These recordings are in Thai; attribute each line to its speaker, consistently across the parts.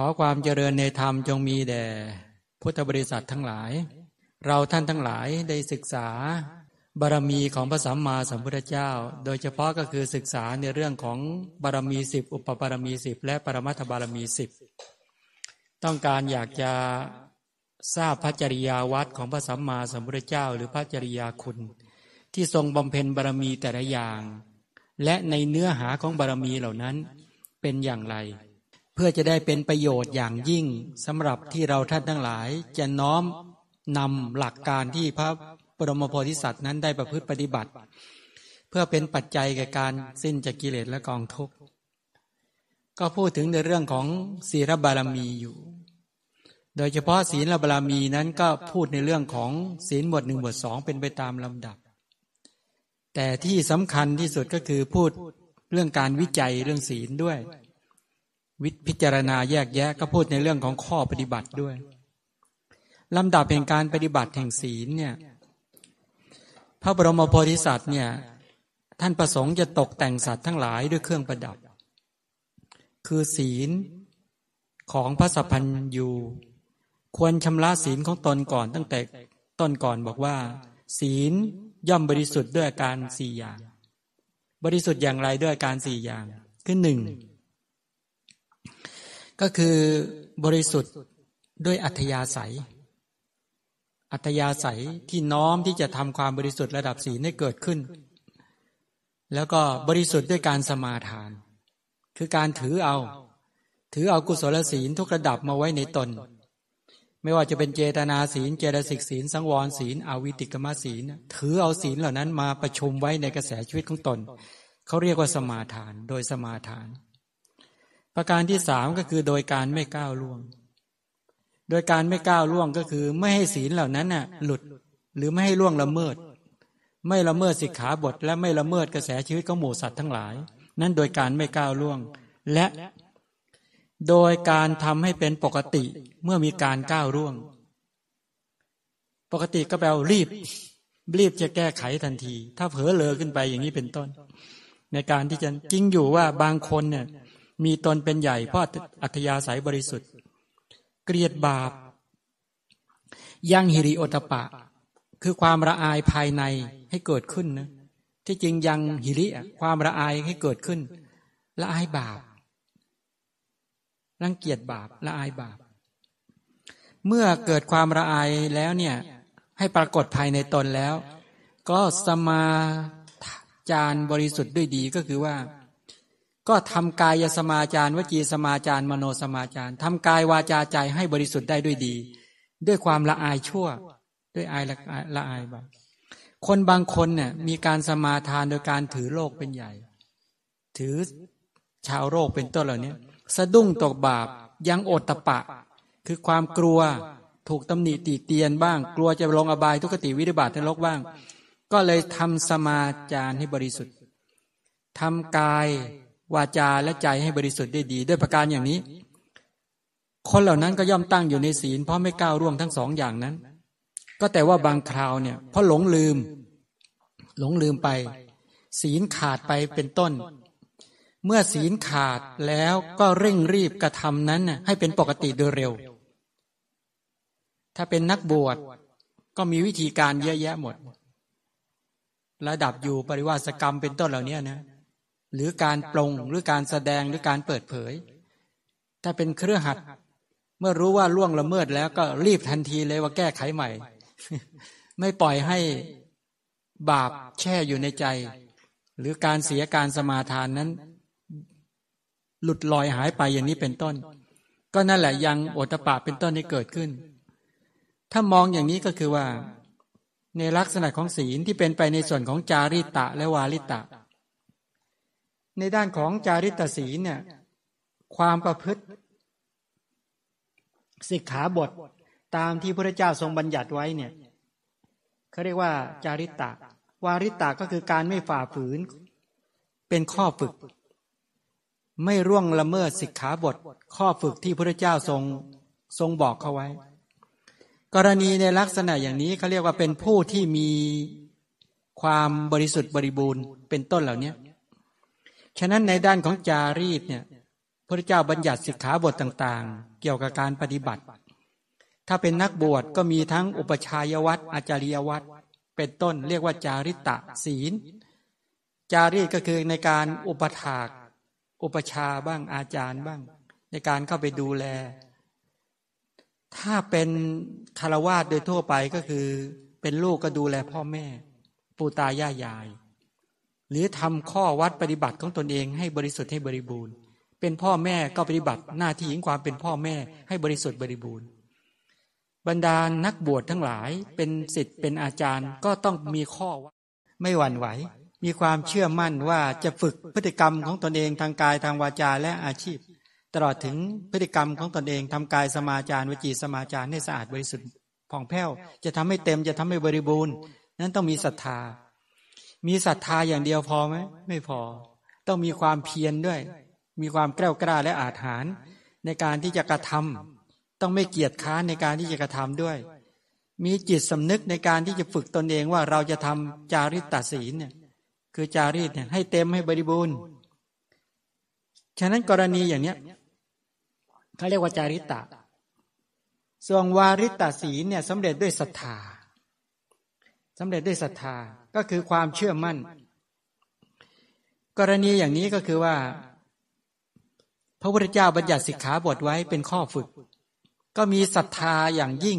Speaker 1: ขอความเจริญในธรรมจงมีแด่พุทธบริษัททั้งหลาย เราท่านทั้งหลายได้ศึกษาบารมีของพระสัมมาสัมพุทธเจ้า โดยเฉพาะก็คือศึกษาในเรื่องของบารมีสิบอุปบารมีสิบและปรมัตถบารมีสิบต้องการอยากจะทราบพระจริยาวัดของพระสัมมาสัมพุทธเจ้า หรือพระจริยาคุณ ที่ทรงบำเพ็ญบารมีแต่ละอย่าง และในเนื้อหาของบารมีเหล่านั้นเป็นอย่างไร พื่อจะได้เป็นประโยชน์อย่างยิ่งสำหรับที่เราท่านทั้งหลาย จะน้อมนำหลักการที่พระบรมโพธิสัตว์นั้นได้ประพฤติปฏิบัติ เพื่อเป็นปัจจัยแก่การสิ้นจากกิเลสและกองทุกข์ก็พูดถึงในเรื่องของศีลบารมีอยู่ โดยเฉพาะศีลบารมีนั้นก็พูดในเรื่องของศีลบทหนึ่งบทสองเป็นไปตามลำดับ แต่ที่สำคัญที่สุดก็คือพูดเรื่องการวิจัยเรื่องศีลด้วย วิพิจารณาแยกแยะก็พูดในเรื่องของข้อปฏิบัติด้วยลำดับแห่งการปฏิบัติแห่งศีลเนี่ย พระบรมโพธิสัตว์เนี่ย ท่านประสงค์จะตกแต่งสัตว์ทั้งหลายด้วยเครื่องประดับ คือศีลของพระสัพพันยูควรชำระศีลของตนก่อนตั้งแต่ต้นก่อนบอกว่า ศีลย่อมบริสุทธิ์ด้วยอาการสี่อย่าง บริสุทธิ์อย่างไรด้วยอาการสี่อย่าง คือหนึ่ง ก็คือบริสุทธิ์ด้วยอัธยาศัย อัตยาศัยที่น้อมที่จะทำความบริสุทธิ์ระดับศีลให้เกิดขึ้น แล้วก็บริสุทธิ์ด้วยการสมาทาน คือการถือเอา ถือเอากุศลศีลทุกระดับมาไว้ในตน ไม่ว่าจะเป็นเจตนาศีล เจตสิกศีล สังวรศีล อาวิติกมศีล ถือเอาศีลเหล่านั้นมาประชุมไว้ในกระแสชีวิตของตน เขาเรียกว่าสมาทาน โดยสมาทาน ประการที่สามก็คือโดยการไม่ก้าวล่วง โดยการไม่ก้าวล่วงก็คือไม่ให้ศีลเหล่านั้นน่ะ หลุดหรือไม่ให้ล่วงละเมิด ไม่ละเมิดสิกขาบท และไม่ละเมิดกระแสชีวิตของหมู่สัตว์ทั้งหลาย นั่นโดยการไม่ก้าวล่วง และโดยการทำให้เป็นปกติเมื่อมีการก้าวล่วง ปกติก็แปลรีบ รีบจะแก้ไขทันที ถ้าเผลอเลอขึ้นไปอย่างนี้เป็นต้น ในการที่จะจริงอยู่ว่าบางคนเนี่ย มีตนเป็นใหญ่เพราะอัธยาศัยบริสุทธิ์ เกลียดบาป ยังหิริโอตปะ คือความระอายภายในให้เกิดขึ้นนะที่จริงยังหิริความระอายให้เกิดขึ้นละอายบาปรังเกียจบาปละอายบาป เมื่อเกิดความระอายแล้วเนี่ยให้ปรากฏภายในตนแล้ว ก็สมาจารบริสุทธิ์ด้วยดีก็คือว่า ก็ทำกายสมาจารวจีสมาจารมโนสมาจารทำกายวาจาใจให้บริสุทธิ์ได้ด้วยดี ด้วยความละอายชั่ว ด้วยอายละละอายบาคนบางคนเนี่ยมีการสมาทานโดยการถือโลกเป็นใหญ่ ถือชาวโลกเป็นต้นเหล่านี้สะดุ้งตกบาปยังอดตะปะ คือความกลัวถูกตำหนิตีเตียนบ้าง กลัวจะลงอบายทุกติวิริบาตในโลกบ้าง ก็เลยทำสมาจารให้บริสุทธิ์ทำกาย วาจาและใจให้บริสุทธิ์ได้ดี ด้วยประการอย่างนี้ คนเหล่านั้นก็ย่อมตั้งอยู่ในศีล เพราะไม่ก้าวร่วงทั้งสองอย่างนั้น ก็แต่ว่าบางคราวเนี่ยเพราะหลงลืม หลงลืมไป ศีลขาดไปเป็นต้น เมื่อศีลขาดแล้วก็เร่งรีบกระทำนั้นให้เป็นปกติโดยเร็ว ถ้าเป็นนักบวชก็มีวิธีการเยอะแยะหมด ระดับอยู่ปริวาสกรรมเป็นต้นเหล่านี้นะ หรือการปรงหรือการแสดงหรือการเปิดเผย ถ้าเป็นเครือหัดเมื่อรู้ว่าล่วงละเมิดแล้วก็รีบทันทีเลยว่าแก้ไขใหม่ ไม่ปล่อยให้บาปแช่อยู่ในใจ หรือการเสียการสมาทานนั้น หลุดลอยหายไปอย่างนี้เป็นต้น ก็นั่นแหละยังโอตปะเป็นต้นที่เกิดขึ้น ถ้ามองอย่างนี้ก็คือว่า ในลักษณะของศีลที่เป็นไปในส่วนของจาริตะและวาริตะ ในด้านของจาริตศีเนี่ยความประพฤติสิกขาบทตามที่พระเจ้าทรงบัญญัติไว้เนี่ยเขาเรียกว่าจาริตะ วาริตะก็คือการไม่ฝ่าฝืน เป็นข้อฝึก ไม่ร่วงละเมิดสิกขาบท ข้อฝึกที่พระเจ้าทรงทรงบอกเขาไว้ กรณีในลักษณะอย่างนี้เขาเรียกว่าเป็นผู้ที่มีความบริสุทธิ์บริบูรณ์เป็นต้นเหล่านี้ ฉะนั้นในด้านของจารีตเนี่ยพระเจ้าบัญญัติสิกขาบทต่างๆ เกี่ยวกับการปฏิบัติ ถ้าเป็นนักบวชก็มีทั้งอุปชัยวัตรอาจาริยวัตรเป็นต้นเรียกว่าจาริตะศีล จารีตก็คือในการอุปถาก อุปชาบ้างอาจารย์บ้าง ในการเข้าไปดูแล ถ้าเป็นคารวาสโดยทั่วไปก็คือเป็นลูกก็ดูแลพ่อแม่ ปู่ตายายาย หรือทำข้อวัดปฏิบัติของตนเองให้บริสุทธิ์ให้บริบูรณ์ เป็นพ่อแม่ก็ปฏิบัติหน้าที่ของความเป็นพ่อแม่ให้บริสุทธิ์บริบูรณ์ บรรดานักบวชทั้งหลายเป็นสิทธิ์เป็นอาจารย์ก็ต้องมีข้อวัดไม่หวั่นไหว มีความเชื่อมั่นว่าจะฝึกพฤติกรรมของตนเองทางกายทางวาจาและอาชีพ ตลอดถึงพฤติกรรมของตนเองทำกายสมาจารวจีสมาจารให้สะอาดบริสุทธิ์ผ่องแผ้วจะทำให้เต็มจะทำให้บริบูรณ์ นั้นต้องมีศรัทธา มีศรัทธาอย่างเดียวพอไหมไม่พอ ต้องมีความเพียรด้วย มีความกล้ากล้าและอาถรรพ์ในการที่จะกระทำต้องไม่เกียจค้านในการที่จะกระทำด้วย มีจิตสำนึกในการที่จะฝึกตนเองว่าเราจะทำจาริตตศีลเนี่ยคือจาริตเนี่ยให้เต็มให้บริบูรณ์ ฉะนั้นกรณีอย่างเนี้ยเขาเรียกว่าจาริตตส่วนวาริตาศีลเนี่ยสำเร็จด้วยศรัทธาสำเร็จด้วยศรัทธา ก็คือความเชื่อมั่น กรณีอย่างนี้ก็คือว่า พระพุทธเจ้าบัญญัติสิกขาบทไว้เป็นข้อฝึก ก็มีศรัทธาอย่างยิ่ง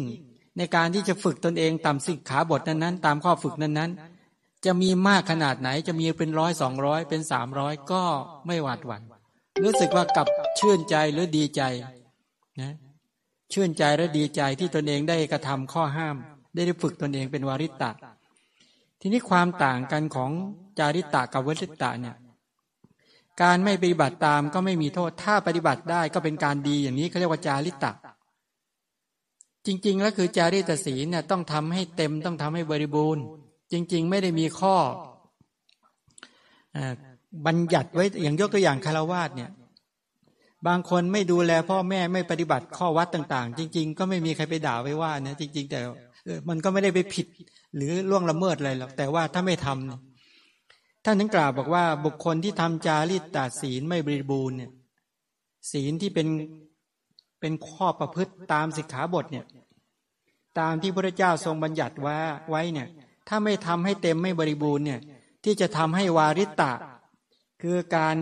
Speaker 1: ในการที่จะฝึกตนเองตามสิกขาบทนั้นๆ ตามข้อฝึกนั้นๆ จะมีมากขนาดไหนจะมีเป็นร้อยสองร้อยเป็นสามร้อยก็ไม่หวาดหวัน่นรู้สึกว่ากับชื่นใจหรือดีใจนะชื่นใจและดีใจที่ตนเองได้กระทำข้อห้ามได้ได้ฝึกตนเองเป็นวาริตะ ทีนี้ความต่างกันของจาริตะกับวาริตะเนี่ยการไม่ปฏิบัติตามก็ไม่มีโทษ ถ้าปฏิบัติได้ก็เป็นการดีอย่างนี้เขาเรียกว่าจาริตะ จริง ๆ แล้วคือจาริตศีลเนี่ยต้องทำให้เต็มต้องทำให้บริบูรณ์ จริง ๆ ไม่ได้มีข้อบัญญัติไว้อย่างยกตัวอย่างคารวาสเนี่ย บางคนไม่ดูแลพ่อแม่ไม่ปฏิบัติข้อวัดต่าง ๆ จริง ๆ ก็ไม่มีใครไปด่าไว้ว่านะจริง ๆ แต่มันก็ไม่ได้ไปผิด หรือล่วงละเมิดอะไรหรอกแต่ว่าถ้าไม่ทำท่านนั้นกล่าวบอกว่าบุคคลที่ทำจารีตตาศีลไม่บริบูรณ์เนี่ย ศีลที่เป็นเป็นข้อประพฤติตามสิกขาบทเนี่ย ตามที่พระเจ้าทรงบัญญัติว่าไว้เนี่ย ถ้าไม่ทำให้เต็มไม่บริบูรณ์เนี่ย ที่จะทำให้วาริตตะ คือการ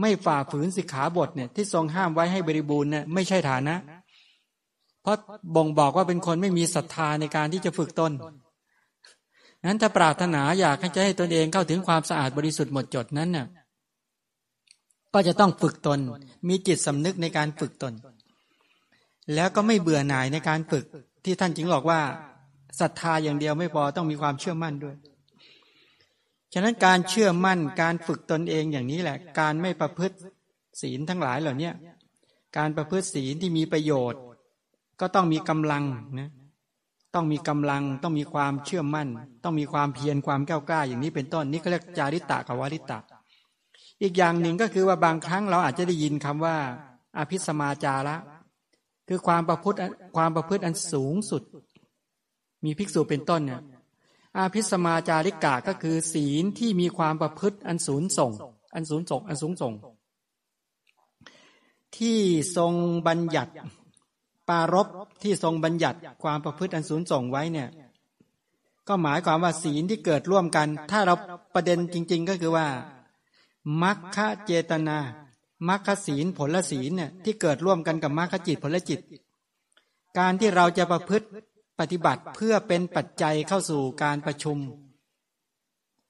Speaker 1: ไม่ฝ่าฝืนสิกขาบทเนี่ยที่ทรงห้ามไว้ให้บริบูรณ์เนี่ยไม่ใช่ฐานะ เพราะบ่งบอกว่าเป็นคนไม่มีศรัทธาในการที่จะฝึกตน นั้นถ้าปรารถนาอยากให้จะให้ตนเองเข้าถึงความสะอาดบริสุทธิ์หมดจดนั้นเนี่ยก็จะต้องฝึกตน มีจิตสำนึกในการฝึกตน แล้วก็ไม่เบื่อหน่ายในการฝึกที่ท่านจึงบอกว่าศรัทธาอย่างเดียวไม่พอต้องมีความเชื่อมั่นด้วย ฉะนั้นการเชื่อมั่นการฝึกตนเองอย่างนี้แหละ การไม่ประพฤติศีลทั้งหลายเหล่านี้การประพฤติศีลที่มีประโยชน์ ก็ต้องมีกำลังนะ ต้องมีกำลังต้องมีความเชื่อมั่น ต้องมีความเพียรความก้วกล้าอย่างนี้เป็นต้นนี่ก็เรียกจาริตะกับวาริตะ อีกอย่างหนึ่งก็คือว่าบางครั้งเราอาจจะได้ยินคำว่า อภิสมาจาระ คือความประพฤติความประพฤติอันสูงสุด มีภิกษุเป็นต้นเนี่ยอาภิสมาจาริกะก็คือศีลที่มีความประพฤติอันสูงส่ง อันสูงส่งอันสูงส่ง ที่ทรงบัญญัติ ปารบที่ทรงบัญญัติความประพฤติอันสูงส่งไว้เนี่ยก็หมายความว่าศีลที่เกิดร่วมกัน ถ้าเราประเด็นจริง ๆ ก็คือว่ามัคคะเจตนามัคคศีลผลศีลเนี่ยที่เกิดร่วมกันกับมัคคจิตผลจิต การที่เราจะประพฤติปฏิบัติเพื่อเป็นปัจจัยเข้าสู่การประชุม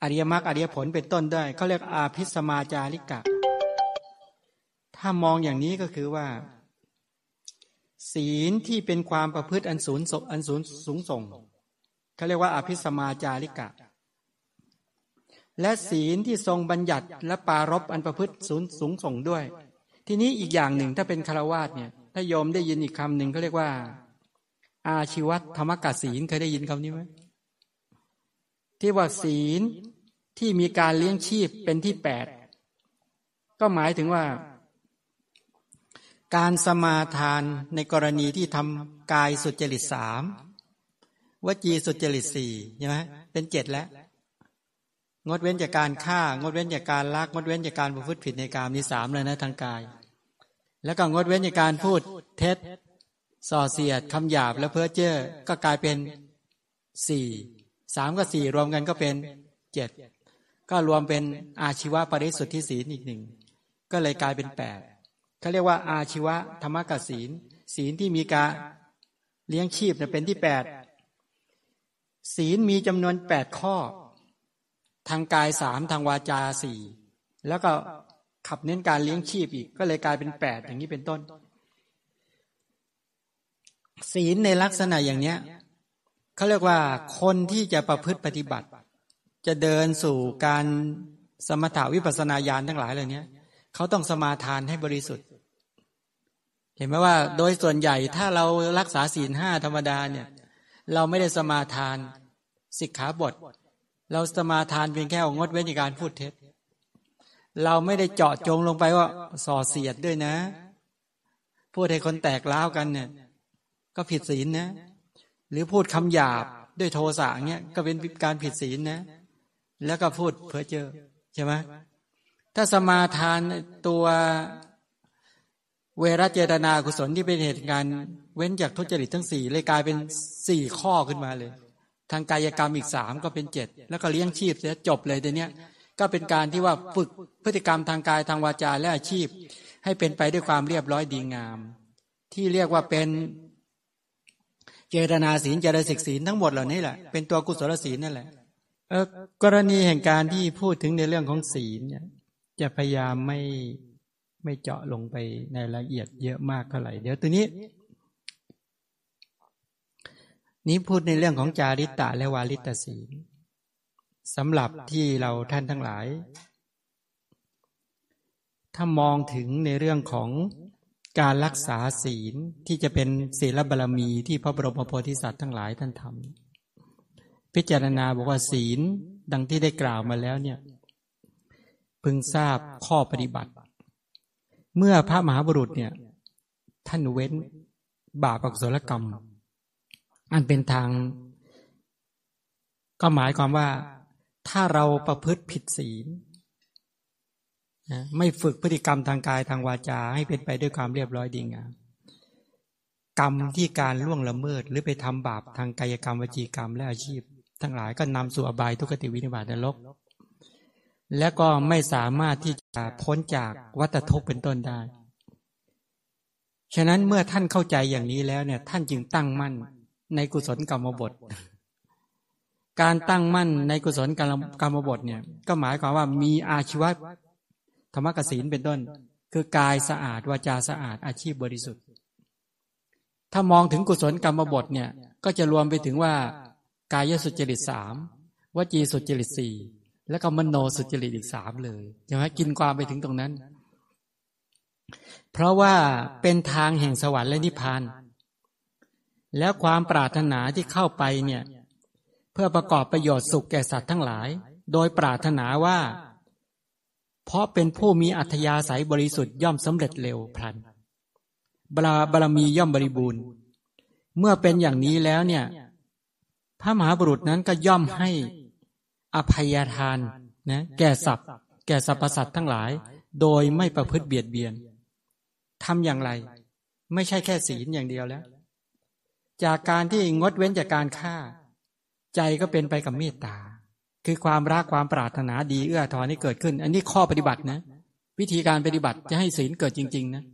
Speaker 1: อริยมรรคอริยผลเป็นต้นได้เขาเรียกอาภิสมาจาริกะ ถ้ามองอย่างนี้ก็คือว่า ศีลที่เป็นความประพฤติอันสูงอันสูงสูงส่งเขาเรียกว่าอภิสมาจาริกะ และศีลที่ทรงบัญญัติและปารบอันประพฤติสูงสูงส่งด้วย ทีนี้อีกอย่างหนึ่งถ้าเป็นคารวาสเนี่ย ถ้าโยมได้ยินอีกคำหนึ่งเขาเรียกว่า อาชีวัตธรรมกศีลเคยได้ยินคำนี้ไหมที่ว่าศีลที่มีการเลี้ยงชีพเป็นที่แปดก็หมายถึงว่า การสมาทานในกรณีที่ทำกายสุจริตสามวจีสุจริตสี่ใช่ไหมเป็นเจ็ดแล้ว งดเว้นจากการฆ่า งดเว้นจากการลัก งดเว้นจากการประพฤติผิดในการมีสามเลยนะทางกาย แล้วก็งดเว้นจากการพูดเท็จส่อเสียดคำหยาบและเพ้อเจ้อก็กลายเป็นสี่สามกับสี่รวมกันก็เป็นเจ็ดก็รวมเป็นอาชีวะปริสุทธิศีลอีกหนึ่งก็เลยกลายเป็นแปด เขาเรียกว่า อาชีวะธรรมกศีล ศีลที่มีการเลี้ยงชีพเป็นที่แปดศีลมีจำนวนแปดข้อ ทางกายสามทางวาจาสี่แล้วก็ขับเน้นการเลี้ยงชีพอีก ก็เลยกลายเป็นแปดอย่างนี้เป็นต้น ศีลในลักษณะอย่างเนี้ยเขาเรียกว่าคนที่จะประพฤติปฏิบัติ จะเดินสู่การสมถาวิปัสนาญาณทั้งหลายเหล่านี้เขาต้องสมาทานให้บริสุทธิ์ เห็นไหมว่าโดยส่วนใหญ่ถ้าเรารักษาศีลห้าธรรมดาเนี่ย เราไม่ได้สมาทานสิกขาบท เราสมาทานเพียงแค่งดเว้นในการพูดเท็จ เราไม่ได้เจาะจงลงไปว่าส่อเสียดด้วยนะ พูดให้คนแตกล้าวกันเนี่ย ก็ผิดศีลนะ หรือพูดคำหยาบด้วยโทสะเงี้ยก็เป็นการผิดศีลนะ แล้วก็พูดเพ้อเจอใช่ไหมถ้าสมาทานตัว เวรเจตนากุศลที่เป็นเหตุการณ์เว้นจากทุจริตทั้งสี่เลยกลายเป็นสี่ข้อขึ้นมาเลย ทางกายกรรมอีกสามก็เป็นเจ็ดแล้วก็เลี้ยงชีพเสียจบเลยแต่เนี้ยก็เป็นการที่ว่าฝึกพฤติกรรมทางกายทางวาจาและอาชีพ ให้เป็นไปด้วยความเรียบร้อยดีงาม ที่เรียกว่าเป็นเจตนาศีลเจริญศิกศีลทั้งหมดเหล่านี้แหละเป็นตัวกุศลศีลนั่นแหละกรณีแห่งการที่พูดถึงในเรื่องของศีลเนี่ยจะพยายามไม่ ไม่เจาะลงไปในรายละเอียดเยอะมากเท่าไหร่ เดี๋ยวตัวนี้ นี้พูดในเรื่องของจาริตะและวาริตศีลสำหรับที่เราท่านทั้งหลาย ถ้ามองถึงในเรื่องของการรักษาศีลที่จะเป็นศีลบารรมีที่พระบรมโพธิสัตว์ทั้งหลายท่านทำพิจารณาบอกว่าศีลดังที่ได้กล่าวมาแล้วเนี่ย พึงทราบข้อปฏิบัติ เมื่อพระมหาบุรุษเนี่ย ท่านเว้นบาปอกุศลกรรม อันเป็นทาง ก็หมายความว่า ถ้าเราประพฤติผิดศีลไม่ฝึกพฤติกรรมทางกายทางวาจา ให้เป็นไปด้วยความเรียบร้อยดีงามกรรมที่การล่วงละเมิด หรือไปทำบาปทางกายกรรมวจีกรรมและอาชีพ ทั้งหลายก็นำสู่อบายทุกติวินิบาตนรก และก็ไม่สามารถที่จะพ้นจากวัฏทุกข์เป็นต้นได้ ฉะนั้นเมื่อท่านเข้าใจอย่างนี้แล้วเนี่ย ท่านจึงตั้งมั่นในกุศลกรรมบท การตั้งมั่นในกุศลกรรมกรรมบทเนี่ย ก็หมายความว่ามีอาชีวะธรรมกสินเป็นต้น คือกายสะอาดวาจาสะอาดอาชีพบริสุทธิ์ ถ้ามองถึงกุศลกรรมบทเนี่ย ก็จะรวมไปถึงว่ากายสุจริตสามวจีสุจริตสี่ แล้วก็มโนสุจริตอีกสามเลยใช่ไหมกินความไปถึงตรงนั้น เพราะว่าเป็นทางแห่งสวรรค์และนิพพาน แล้วความปรารถนาที่เข้าไปเนี่ย เพื่อประกอบประโยชน์สุขแก่สัตว์ทั้งหลาย โดยปรารถนาว่า เพราะเป็นผู้มีอัธยาศัยบริสุทธิ์ย่อมสำเร็จเร็วพลันบารบารมีย่อมบริบูรณ์ เมื่อเป็นอย่างนี้แล้วเนี่ย พระมหาบุรุษนั้นก็ย่อมให้ อภัยทานนะแก่สัตว์แก่สรรพสัตว์ทั้งหลาย โดยไม่ประพฤติเบียดเบียนทำอย่างไร ไม่ใช่แค่ศีลอย่างเดียวแล้ว จากการที่งดเว้นจากการฆ่า ใจก็เป็นไปกับเมตตา คือความรักความปรารถนาดีเอื้อทอนให้เกิดขึ้น อันนี้ข้อปฏิบัตินะ วิธีการปฏิบัติจะให้ศีลเกิดจริง ๆ นะ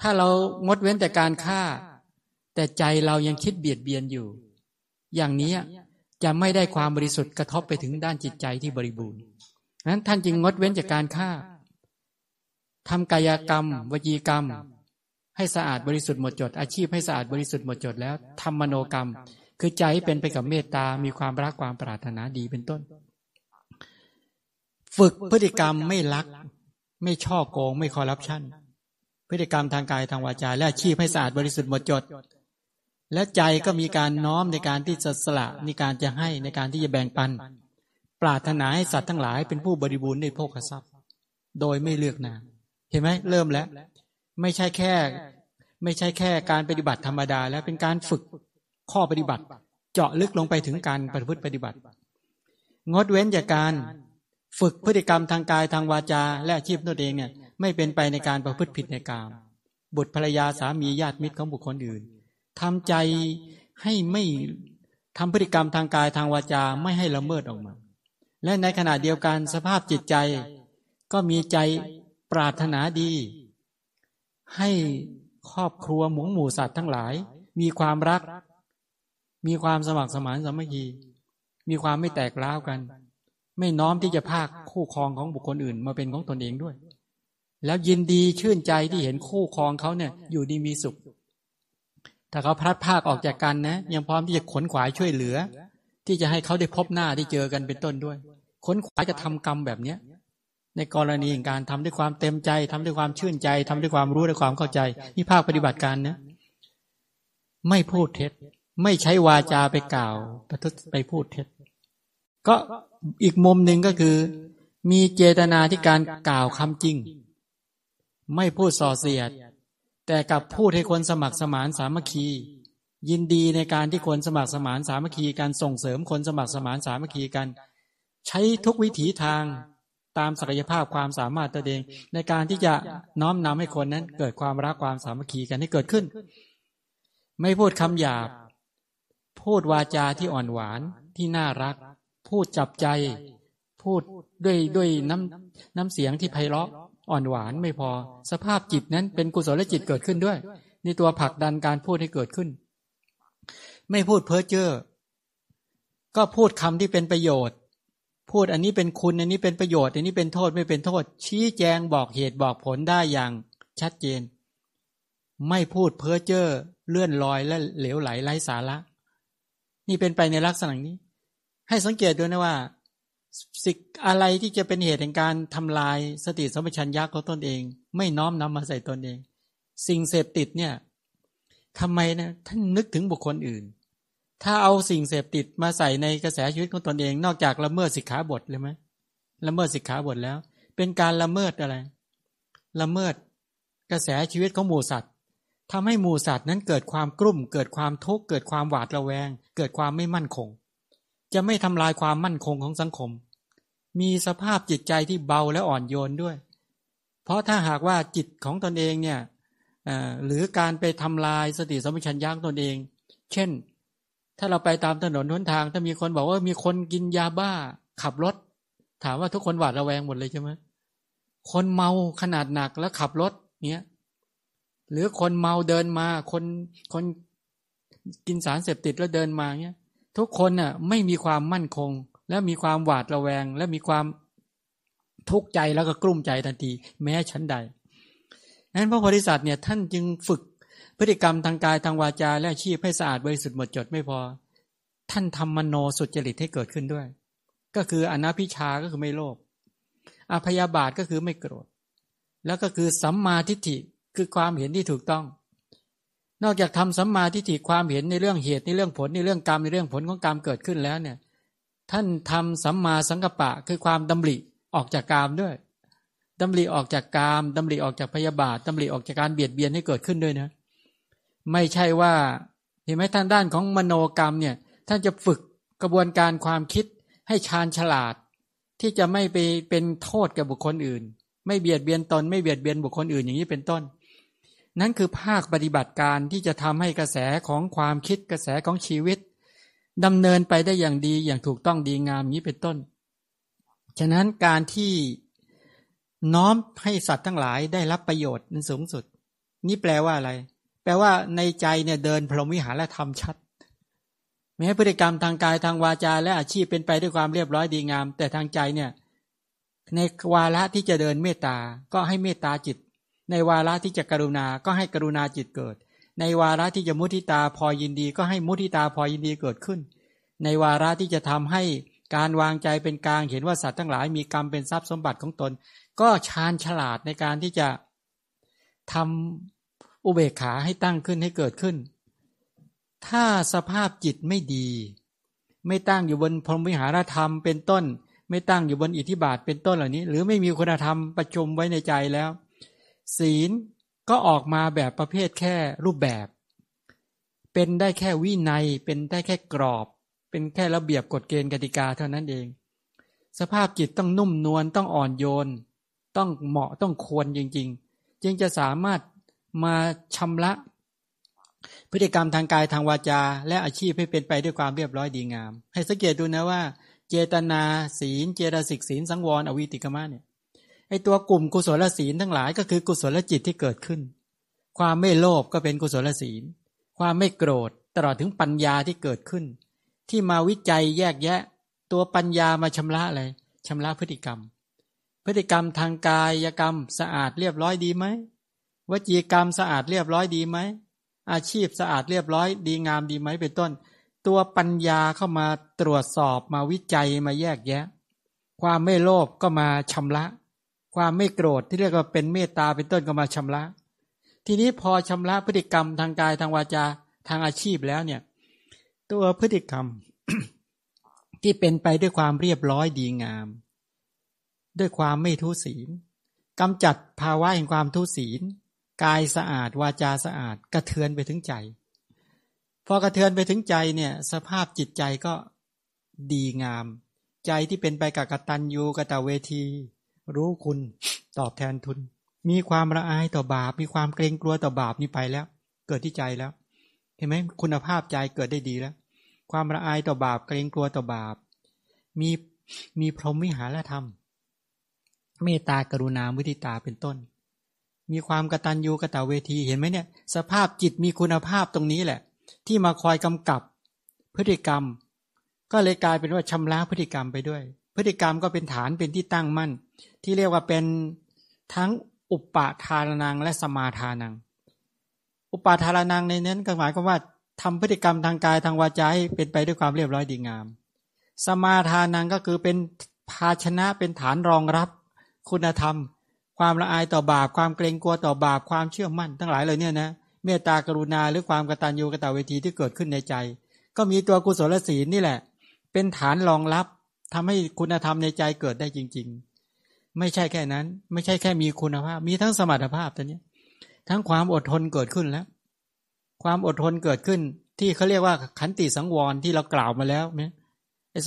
Speaker 1: ถ้าเรางดเว้นแต่การฆ่า แต่ใจเรายังคิดเบียดเบียนอยู่ อย่างนี้ จะไม่ได้ความบริสุทธิ์กระทบไปถึงด้านจิตใจที่บริบูรณ์นั้นท่านจึงงดเว้นจากการฆ่าทำกายกรรม วจีกรรม ให้สะอาดบริสุทธิ์หมดจด อาชีพให้สะอาดบริสุทธิ์หมดจดแล้วทำมโนกรรม คือใจเป็นไปกับเมตตา มีความรักความปรารถนาดีเป็นต้น ฝึกพฤติกรรมไม่ลัก ไม่ช่อโกง ไม่คอร์รัปชันพฤติกรรมทางกายทางวาจาและอาชีพให้สะอาดบริสุทธิ์หมดจด และใจก็มีการน้อมในการที่จะสละในการจะให้ในการที่จะแบ่งปัน ปรารถนาให้สัตว์ทั้งหลายเป็นผู้บริบูรณ์ในโภคทรัพย์ โดยไม่เลือกนาเห็นไหมเริ่มแล้ว ไม่ใช่แค่ ไม่ใช่แค่การปฏิบัติธรรมดา แล้วเป็นการฝึกข้อปฏิบัติ เจาะลึกลงไปถึงการปฏิพฤติปฏิบัติ งดเว้นจากการฝึกพฤติกรรมทางกายทางวาจา และอาชีพตัวเองเนี่ยไม่เป็นไปในการประพฤติผิดในกามบุตรภรรยาสามีญาติมิตรของบุคคลอื่น ทำใจให้ไม่ทำพฤติกรรมทางกายทางวาจาไม่ให้ละเมิดออกมา และในขณะเดียวกันสภาพจิตใจ ก็มีใจปรารถนาดี ให้ครอบครัวหมูหมู่สัตว์ทั้งหลาย มีความรัก มีความสมัครสมานสามัคคีมีความไม่แตกร้าวกัน ไม่น้อมที่จะภาคคู่ครองของบุคคลอื่นมาเป็นของตนเองด้วย แล้วยินดีชื่นใจที่เห็นคู่ครองเขาเนี่ย อยู่ดีมีสุข ถ้าเขาพลัดพากออกจากกันนะ ยังพร้อมที่จะขนขวายช่วยเหลือ ที่จะให้เขาได้พบหน้าที่เจอกันเป็นต้นด้วย ขนขวายจะทำกรรมแบบเนี้ยในกรณีการทำด้วยความเต็มใจทำด้วยความชื่นใจทำด้วยความรู้ด้วยความเข้าใจนี่ภาคปฏิบัติการนะ ไม่พูดเท็จ ไม่ใช้วาจาไปกล่าวประทุษไปพูดเท็จ ก็อีกมุมหนึ่งก็คือ มีเจตนาที่การกล่าวคำจริง ไม่พูดส่อเสียด แต่กับพูดให้คนสมัครสมานสามัคคี ยินดีในการที่คนสมัครสมานสามัคคีการส่งเสริมคนสมัครสมานสามัคคีกัน ใช้ทุกวิถีทางตามศักยภาพความสามารถตัวเอง ในการที่จะน้อมนำให้คนนั้น เกิดความรักความสามัคคีกันให้เกิดขึ้น ไม่พูดคำหยาบ พูดวาจาที่อ่อนหวานที่น่ารัก พูดจับใจ พูดด้วยด้วยน้ำน้ำเสียงที่ไพเราะ อ่อนหวานไม่พอ สภาพจิตนั้นเป็นกุศลจิตเกิดขึ้นด้วย นี่ตัวผลักดันการพูดให้เกิดขึ้น ไม่พูดเพ้อเจ้อก็พูดคำที่เป็นประโยชน์ พูดอันนี้เป็นคุณอันนี้เป็นประโยชน์ อันนี้เป็นโทษไม่เป็นโทษ ชี้แจงบอกเหตุบอกผลได้อย่างชัดเจน ไม่พูดเพ้อเจ้อเลื่อนลอยและเหลวไหลไร้สาระ นี่เป็นไปในลักษณะนี้ ให้สังเกตด้วยนะว่า สิ่งอะไรที่จะเป็นเหตุแห่งการทำลายสติสัมปชัญญะของตนเอง ไม่น้อมนำมาใส่ตนเอง สิ่งเสพติดเนี่ยทำไมนะท่านนึกถึงบุคคลอื่น ถ้าเอาสิ่งเสพติดมาใส่ในกระแสชีวิตของตนเอง นอกจากละเมิดสิกขาบทเลยไหมละเมิดสิกขาบทแล้ว เป็นการละเมิดอะไร ละเมิดกระแสชีวิตของหมูสัตว์ทำให้หมูสัตว์นั้นเกิดความกลุ่ม เกิดความทุกข์เกิดความหวาดระแวง เกิดความไม่มั่นคง จะไม่ทำลายความมั่นคงของสังคม มีสภาพจิตใจที่เบาและอ่อนโยนด้วย เพราะถ้าหากว่าจิตของตนเองเนี่ยหรือการไปทำลายสติสมัชัญญาตนเอง เช่น ถ้าเราไปตามถนนทุนทาง ถ้ามีคนบอกว่ามีคนกินยาบ้า ขับรถ ถามว่าทุกคนหวาดระแวงหมดเลยใช่ไหมคนเมาขนาดหนักแล้วขับรถเนี้ยหรือคนเมาเดินมา คนคนกินสารเสพติดแล้วเดินมาเนี้ย ทุกคนน่ะไม่มีความมั่นคง และมีความหวาดระแวง และมีความทุกข์ใจแล้วก็กลุ้มใจทันที แม้ชั้นใดนั้นพระโพธิสัตว์เนี่ยท่านจึงฝึกพฤติกรรมทางกายทางวาจา และอาชีพให้สะอาดบริสุทธิ์หมดจดไม่พอ ท่านทำมโนสุจริตให้เกิดขึ้นด้วย ก็คืออนาพิชาก็คือไม่โลภอภยาบาทก็คือไม่โกรธ แล้วก็คือสัมมาทิฏฐิคือความเห็นที่ถูกต้อง นอกจากทำสัมมาทิฏฐิความเห็นในเรื่องเหตุในเรื่องผลในเรื่องกรรมในเรื่องผลของกรรมเกิดขึ้นแล้วเนี่ย ท่านทำสัมมาสังกปะคือความดำริออกจากกรรมด้วยดำริออกจากกรรมดำริออกจากพยาบาทดำริออกจากการเบียดเบียนให้เกิดขึ้นด้วยนะ ไม่ใช่ว่าเห็นไหมท่านด้านของมโนกรรมเนี่ย ท่านจะฝึกกระบวนการความคิดให้ชาญฉลาด ที่จะไม่ไปเป็นโทษกับบุคคลอื่น ไม่เบียดเบียนตน ไม่เบียดเบียนบุคคลอื่นอย่างนี้เป็นต้น นั่นคือภาคปฏิบัติการที่จะทำให้กระแสของความคิดกระแสของชีวิตดำเนินไปได้อย่างดีอย่างถูกต้องดีงามนี้เป็นต้น ฉะนั้นการที่น้อมให้สัตว์ทั้งหลายได้รับประโยชน์นั้นสูงสุด นี่แปลว่าอะไร แปลว่าในใจเนี่ยเดินพรหมวิหารและทำชัด แม้พฤติกรรมทางกายทางวาจาและอาชีพเป็นไปด้วยความเรียบร้อยดีงาม แต่ทางใจเนี่ย ในวาระที่จะเดินเมตตา ก็ให้เมตตาจิต ในวาระที่จะกรุณาก็ให้กรุณาจิตเกิด ในวาระที่จะมุทิตาพอยินดี ก็ให้มุทิตาพอยินดีเกิดขึ้น ในวาระที่จะทำให้การวางใจเป็นกลางเห็นว่าสัตว์ทั้งหลายมีกรรมเป็นทรัพย์สมบัติของตน ก็ชาญฉลาดในการที่จะทำอุเบกขาให้ตั้งขึ้นให้เกิดขึ้น ถ้าสภาพจิตไม่ดี ไม่ตั้งอยู่บนพรหมวิหารธรรมเป็นต้น ไม่ตั้งอยู่บนอิทธิบาทเป็นต้นเหล่านี้ หรือไม่มีคุณธรรมประชุมไว้ในใจแล้ว ศีลก็ออกมาแบบประเภทแค่รูปแบบ เป็นได้แค่วินัย เป็นได้แค่กรอบ เป็นแค่ระเบียบกฎเกณฑ์กติกาเท่านั้นเอง สภาพจิตต้องนุ่มนวลต้องอ่อนโยน ต้องเหมาะต้องควรจริง ๆ จึงจะสามารถมาชำระพฤติกรรมทางกายทางวาจา และอาชีพให้เป็นไปด้วยความเรียบร้อยดีงาม ให้สังเกตดูนะว่า เจตนาศีล เจตสิกศีลสังวร อวิติกรรมเนี่ย ไอตัวกลุ่มกุศลศีลทั้งหลายก็คือกุศลจิตที่เกิดขึ้น ความไม่โลภก็เป็นกุศลศีล ความไม่โกรธตลอดถึงปัญญาที่เกิดขึ้น ที่มาวิจัยแยกแยะ ตัวปัญญามาชำระอะไรชำระพฤติกรรม พฤติกรรมทางกายกรรมสะอาดเรียบร้อยดีไหมวจีกรรมสะอาดเรียบร้อยดีไหมอาชีพสะอาดเรียบร้อยดีงามดีไหมเป็นต้น ตัวปัญญาเข้ามาตรวจสอบมาวิจัยมาแยกแยะ ความไม่โลภก็มาชำระ ความไม่โกรธที่เรียกว่าเป็นเมตตาเป็นต้นก็มาชำระ ทีนี้พอชำระพฤติกรรมทางกายทางวาจาทางอาชีพแล้วเนี่ย ตัวพฤติกรรมที่เป็นไปด้วยความเรียบร้อยดีงาม ด้วยความไม่ทุศีลกำจัดภาวะแห่งความทุศีล กายสะอาดวาจาสะอาด กระเทือนไปถึงใจ พอกระเทือนไปถึงใจเนี่ย สภาพจิตใจก็ดีงาม ใจที่เป็นไปกับกตัญญูกตเวที รู้คุณตอบแทนทุน มีความละอายต่อบาป มีความเกรงกลัวต่อบาปนี่ไปแล้ว เกิดที่ใจแล้ว เห็นไหมคุณภาพใจเกิดได้ดีแล้ว ความละอายต่อบาป เกรงกลัวต่อบาป มีมีพรหมวิหารธรรม เมตตากรุณามุทิตาเป็นต้น มีความกตัญญูกตเวทีเห็นไหมเนี่ย สภาพจิตมีคุณภาพตรงนี้แหละ ที่มาคอยกำกับพฤติกรรม ก็เลยกลายเป็นว่าชำระพฤติกรรมไปด้วย พฤติกรรมก็เป็นฐานเป็นที่ตั้งมั่น ที่เรียกว่าเป็นทั้งอุปาทานังและสมาทานัง อุปาทานังในนั้นก็หมายความว่าทำพฤติกรรมทางกายทางวาจาให้เป็นไปด้วยความเรียบร้อยดีงาม สมาทานังก็คือเป็นภาชนะเป็นฐานรองรับคุณธรรม ความละอายต่อบาป ความเกรงกลัวต่อบาป ความเชื่อมั่น ทั้งหลายเลยเนี่ยนะเมตตากรุณาหรือความกตัญญูกตเวทีที่เกิดขึ้นในใจ ก็มีตัวกุศลศีลนี่แหละ เป็นฐานรองรับทำให้คุณธรรมในใจเกิดได้จริง ๆ ไม่ใช่แค่นั้น ไม่ใช่แค่มีคุณภาพ มีทั้งสมรรถภาพตัวนี้ทั้งความอดทนเกิดขึ้นแล้ว ความอดทนเกิดขึ้น ที่เขาเรียกว่าขันติสังวรที่เรากล่าวมาแล้วเนี่ย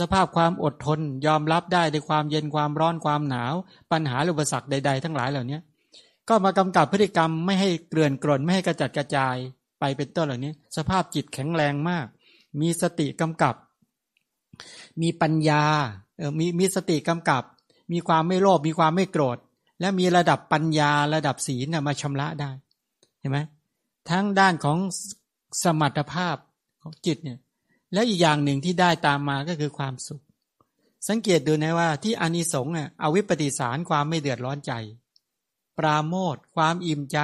Speaker 1: สภาพความอดทนยอมรับได้ในความเย็นความร้อนความหนาว ปัญหาอุปสรรคใด ๆ ทั้งหลายเหล่านี้ก็มากำกับพฤติกรรมไม่ให้เกลื่อนกล่นไม่ให้กระจัดกระจายไปเป็นต้นเหล่านี้ สภาพจิตแข็งแรงมาก มีสติกำกับ มีปัญญาเออมีมีสติกำกับ มีความไม่โลภมีความไม่โกรธ และมีระดับปัญญาระดับศีลมาชำระได้เห็นไหมทั้งด้านของสมรรถภาพของจิตเนี่ยและอีกอย่างหนึ่งที่ได้ตามมาก็คือความสุข สังเกตดูนะว่าที่อานิสงส์เนี่ยเอาวิปฏิสารความไม่เดือดร้อนใจ ปราโมทความอิ่มใจ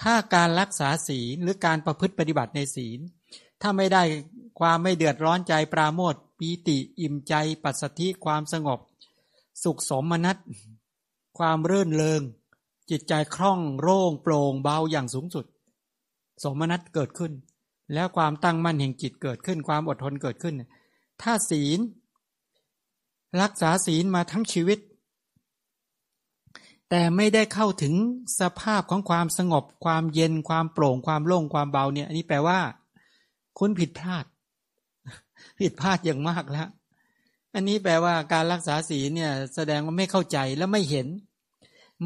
Speaker 1: ถ้าการรักษาศีลหรือการประพฤติปฏิบัติในศีล ถ้าไม่ได้ความไม่เดือดร้อนใจ ปราโมทปีติอิ่มใจ ปัสสธิความสงบ สุขสมนัตความเรื่นเริง จิตใจคล่องโร่งโปร่งเบาอย่างสูงสุด สมนัตเกิดขึ้น แล้วความตั้งมั่นแห่งจิตเกิดขึ้น ความอดทนเกิดขึ้น ถ้าศีล รักษาศีลมาทั้งชีวิต แต่ไม่ได้เข้าถึงสภาพของความสงบ ความเย็นความโปร่งความโล่งความเบาเนี่ยอันนี้แปลว่า คุณผิดพลาด ผิดพลาดอย่างมากแล้ว อันนี้แปลว่าการรักษาศีลเนี่ยแสดงว่าไม่เข้าใจและไม่เห็น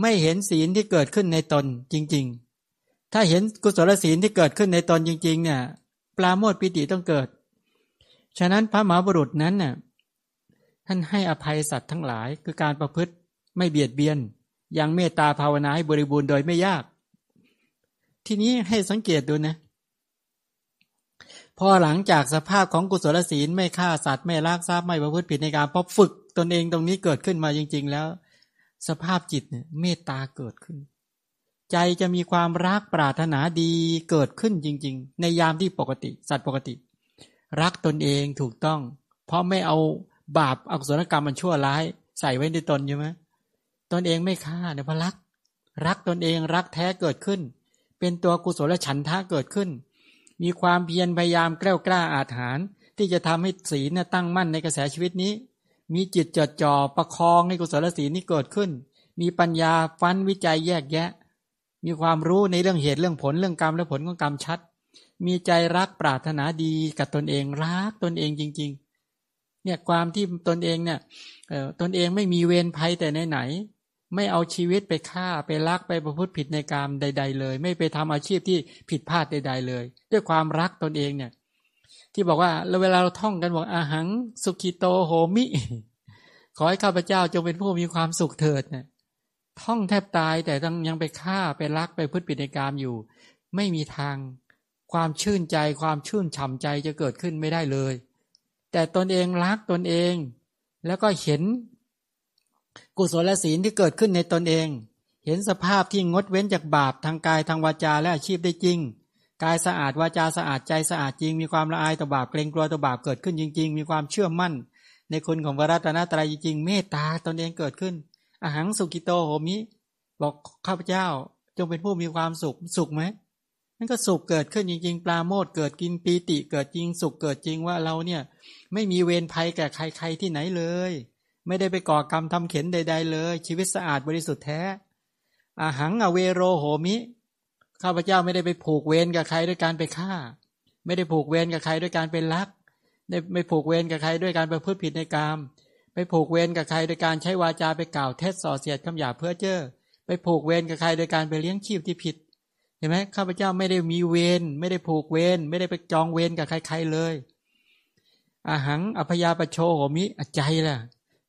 Speaker 1: ไม่เห็นศีลที่เกิดขึ้นในตนจริง ๆ ถ้าเห็นกุศลศีลที่เกิดขึ้นในตนจริง ๆ เนี่ย ปลาโมดปิติต้องเกิด ฉะนั้นพระมหาบุรุษนั้นน่ะท่านให้อภัยสัตว์ทั้งหลายคือการประพฤติไม่เบียดเบียน ยังเมตตาภาวนาให้บริบูรณ์โดยไม่ยาก ทีนี้ให้สังเกตดูนะ พอหลังจากสภาพของกุศลศีลไม่ฆ่าสัตว์ไม่ลักทรัพย์ไม่ประพฤติผิดในการพอฝึกตนเองตรงนี้เกิดขึ้นมาจริง ๆ แล้ว สภาพจิตเนี่ยเมตตาเกิดขึ้น ใจจะมีความรักปรารถนาดีเกิดขึ้นจริง ๆ ในยามที่ปกติ สัตว์ปกติ รักตนเองถูกต้อง เพราะไม่เอาบาปอกุศลกรรมมันชั่วร้าย ใส่ไว้ในตนใช่ไหมตนเองไม่ฆ่าเนี่ยเพราะรัก รักตนเองรักแท้เกิดขึ้น เป็นตัวกุศลฉันทะเกิดขึ้น มีความเพียรพยายามแกล้วกล้าอาถรรพ์ที่จะทำให้ศีลตั้งมั่นในกระแสชีวิตนี้ มีจิตจดจ่อประคองให้กุศลศีลนี้เกิดขึ้น มีปัญญาฟันวิจัยแยกแยะ มีความรู้ในเรื่องเหตุเรื่องผลเรื่องกรรมและผลของกรรมชัด มีใจรักปรารถนาดีกับตนเองรักตนเองจริง ๆ เนี่ยความที่ตนเองเนี่ยตนเองไม่มีเวรภัยแต่ไหนไหน ไม่เอาชีวิตไปฆ่าไปลักไปประพฤติผิดในกรรมใด ๆ เลย ไม่ไปทำอาชีพที่ผิดพลาดใด ๆ เลย ด้วยความรักตนเองเนี่ย ที่บอกว่าเวลาเราท่องกันบอกอาหัง สุขิโตโหมิ ขอให้ข้าพเจ้าจงเป็นผู้มีความสุขเถิดเนี่ยท่องแทบตายแต่ต้องยังไปฆ่าไปลักไปพฤติผิดในกรรมอยู่ ไม่มีทาง ความชื่นใจความชื่นฉ่ำใจจะเกิดขึ้นไม่ได้เลย แต่ตนเองรักตนเอง แล้วก็เห็น กุศลศีลที่เกิดขึ้นในตนเอง เห็นสภาพที่งดเว้นจากบาปทางกายทางวาจาและอาชีพได้จริง กายสะอาดวาจาสะอาดใจสะอาดจริง มีความละอายต่อบาปเกรงกลัวต่อบาปเกิดขึ้นจริง ๆ มีความเชื่อมั่น ในคุณของพระรัตนตรัยจริงเมตตาตนเองเกิดขึ้นอาหังสุกิโตโหมิ บอกข้าพเจ้าจงเป็นผู้มีความสุขสุขไหมนั่นก็สุขเกิดขึ้นจริง ๆ ปลาโมดเกิดกินปีติเกิดจริงสุขเกิดจริงว่าเราเนี่ยไม่มีเวรภัยแก่ใครๆที่ไหนเลย ไม่ได้ไปก่อกรรมทำเข็นใด ๆ เลย ชีวิตสะอาดบริสุทธิ์แท้อาหังอเวโรโหมิข้าพเจ้าไม่ได้ไปผูกเวรกับใครด้วยการไปฆ่า ไม่ได้ผูกเวรกับใครด้วยการเป็นลักได้ไม่ผูกเวรกับใครด้วยการไปพูดผิดในกรรมไปผูกเวรกับใครโดยการใช้วาจาไปกล่าวเท็จส่อเสียดคำหยาเพื่อเจ้อไปผูกเวรกับใครโดยการไปเลี้ยงชีพที่ผิดเห็นไหมข้าพเจ้าไม่ได้มีเวรไม่ได้ผูกเวรไม่ได้ไปจองเวรกับใครๆเลยอาหังอภยาปโชโหมิใจล่ะ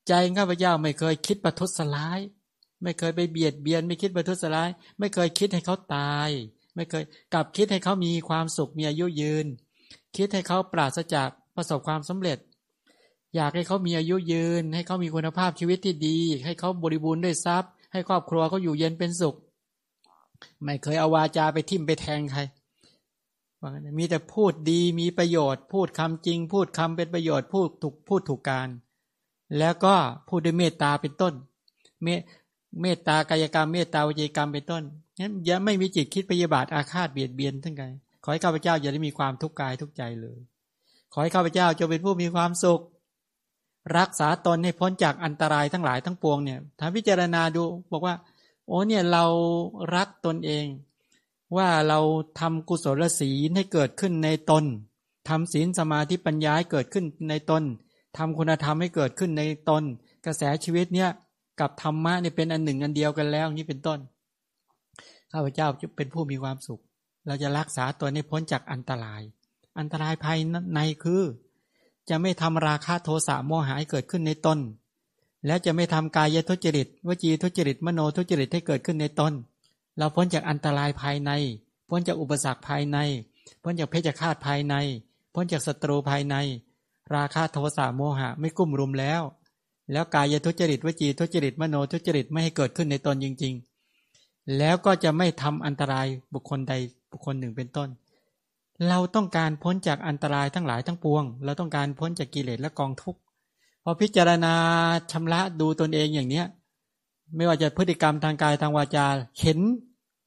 Speaker 1: ใจข้าพเจ้าไม่เคยคิดประทุษร้าย ไม่เคยไปเบียดเบียน ไม่คิดประทุษร้าย ไม่เคยคิดให้เขาตาย ไม่เคยกลับคิดให้เขามีความสุขมีอายุยืน คิดให้เขาปราศจากประสบความสำเร็จ อยากให้เขามีอายุยืน ให้เขามีคุณภาพชีวิตที่ดี ให้เขาบริบูรณ์ด้วยทรัพย์ ให้ครอบครัวเขาอยู่เย็นเป็นสุข ไม่เคยเอาวาจาไปทิ่มไปแทงใครมีแต่พูดดีมีประโยชน์ พูดคำจริง พูดคำเป็นประโยชน์พูดถูกพูดถูกการ แล้วก็พูดด้วยเมตตาเป็นต้น เมเมตตากายกรรมเมตตาวิจิกรรมเป็นต้นนั้นอย่าไม่มีจิตคิดพยาบาทอาฆาตเบียดเบียนทั้งกายขอให้ข้าพเจ้าอย่าได้มีความทุกข์กายทุกใจเลย ขอให้ข้าพเจ้าจะเป็นผู้มีความสุข รักษาตนให้พ้นจากอันตรายทั้งหลายทั้งปวงเนี่ยทำพิจารณาดูบอกว่า โอ้เนี่ยเรารักตนเอง ว่าเราทำกุศลศีลให้เกิดขึ้นในตนทำศีลสมาธิปัญญาให้เกิดขึ้นในตน ทำคุณธรรมให้เกิดขึ้นในตนกระแสชีวิตเนี่ยกับธรรมะเนี่ยเป็นอันหนึ่งอันเดียวกันแล้วนี่เป็นต้นข้าพเจ้าจะเป็นผู้มีความสุข เราจะรักษาตัวให้พ้นจากอันตราย อันตรายภายในคือ จะไม่ทำราคะโทสะโมหะให้เกิดขึ้นในตนและจะไม่ทำกายทุจริตวจีทุจริตมโนทุจริตให้เกิดขึ้นในตนเราพ้นจากอันตรายภายใน พ้นจากอุปสรรคภายใน พ้นจากเพศฆาตภายใน พ้นจากศัตรูภายใน ราคะโทสะโมหะ ไม่กุ้มรุมแล้ว แล้วกายทุจริตวจีทุจริตมโนทุจริตไม่ให้เกิดขึ้นในตนจริง ๆ แล้วก็จะไม่ทำอันตรายบุคคลใดบุคคลหนึ่งเป็นต้น เราต้องการพ้นจากอันตรายทั้งหลายทั้งปวง เราต้องการพ้นจากกิเลสและกองทุกข์พอพิจารณาชำระดูตนเองอย่างเนี้ยไม่ว่าจะพฤติกรรมทางกายทางวาจาเห็น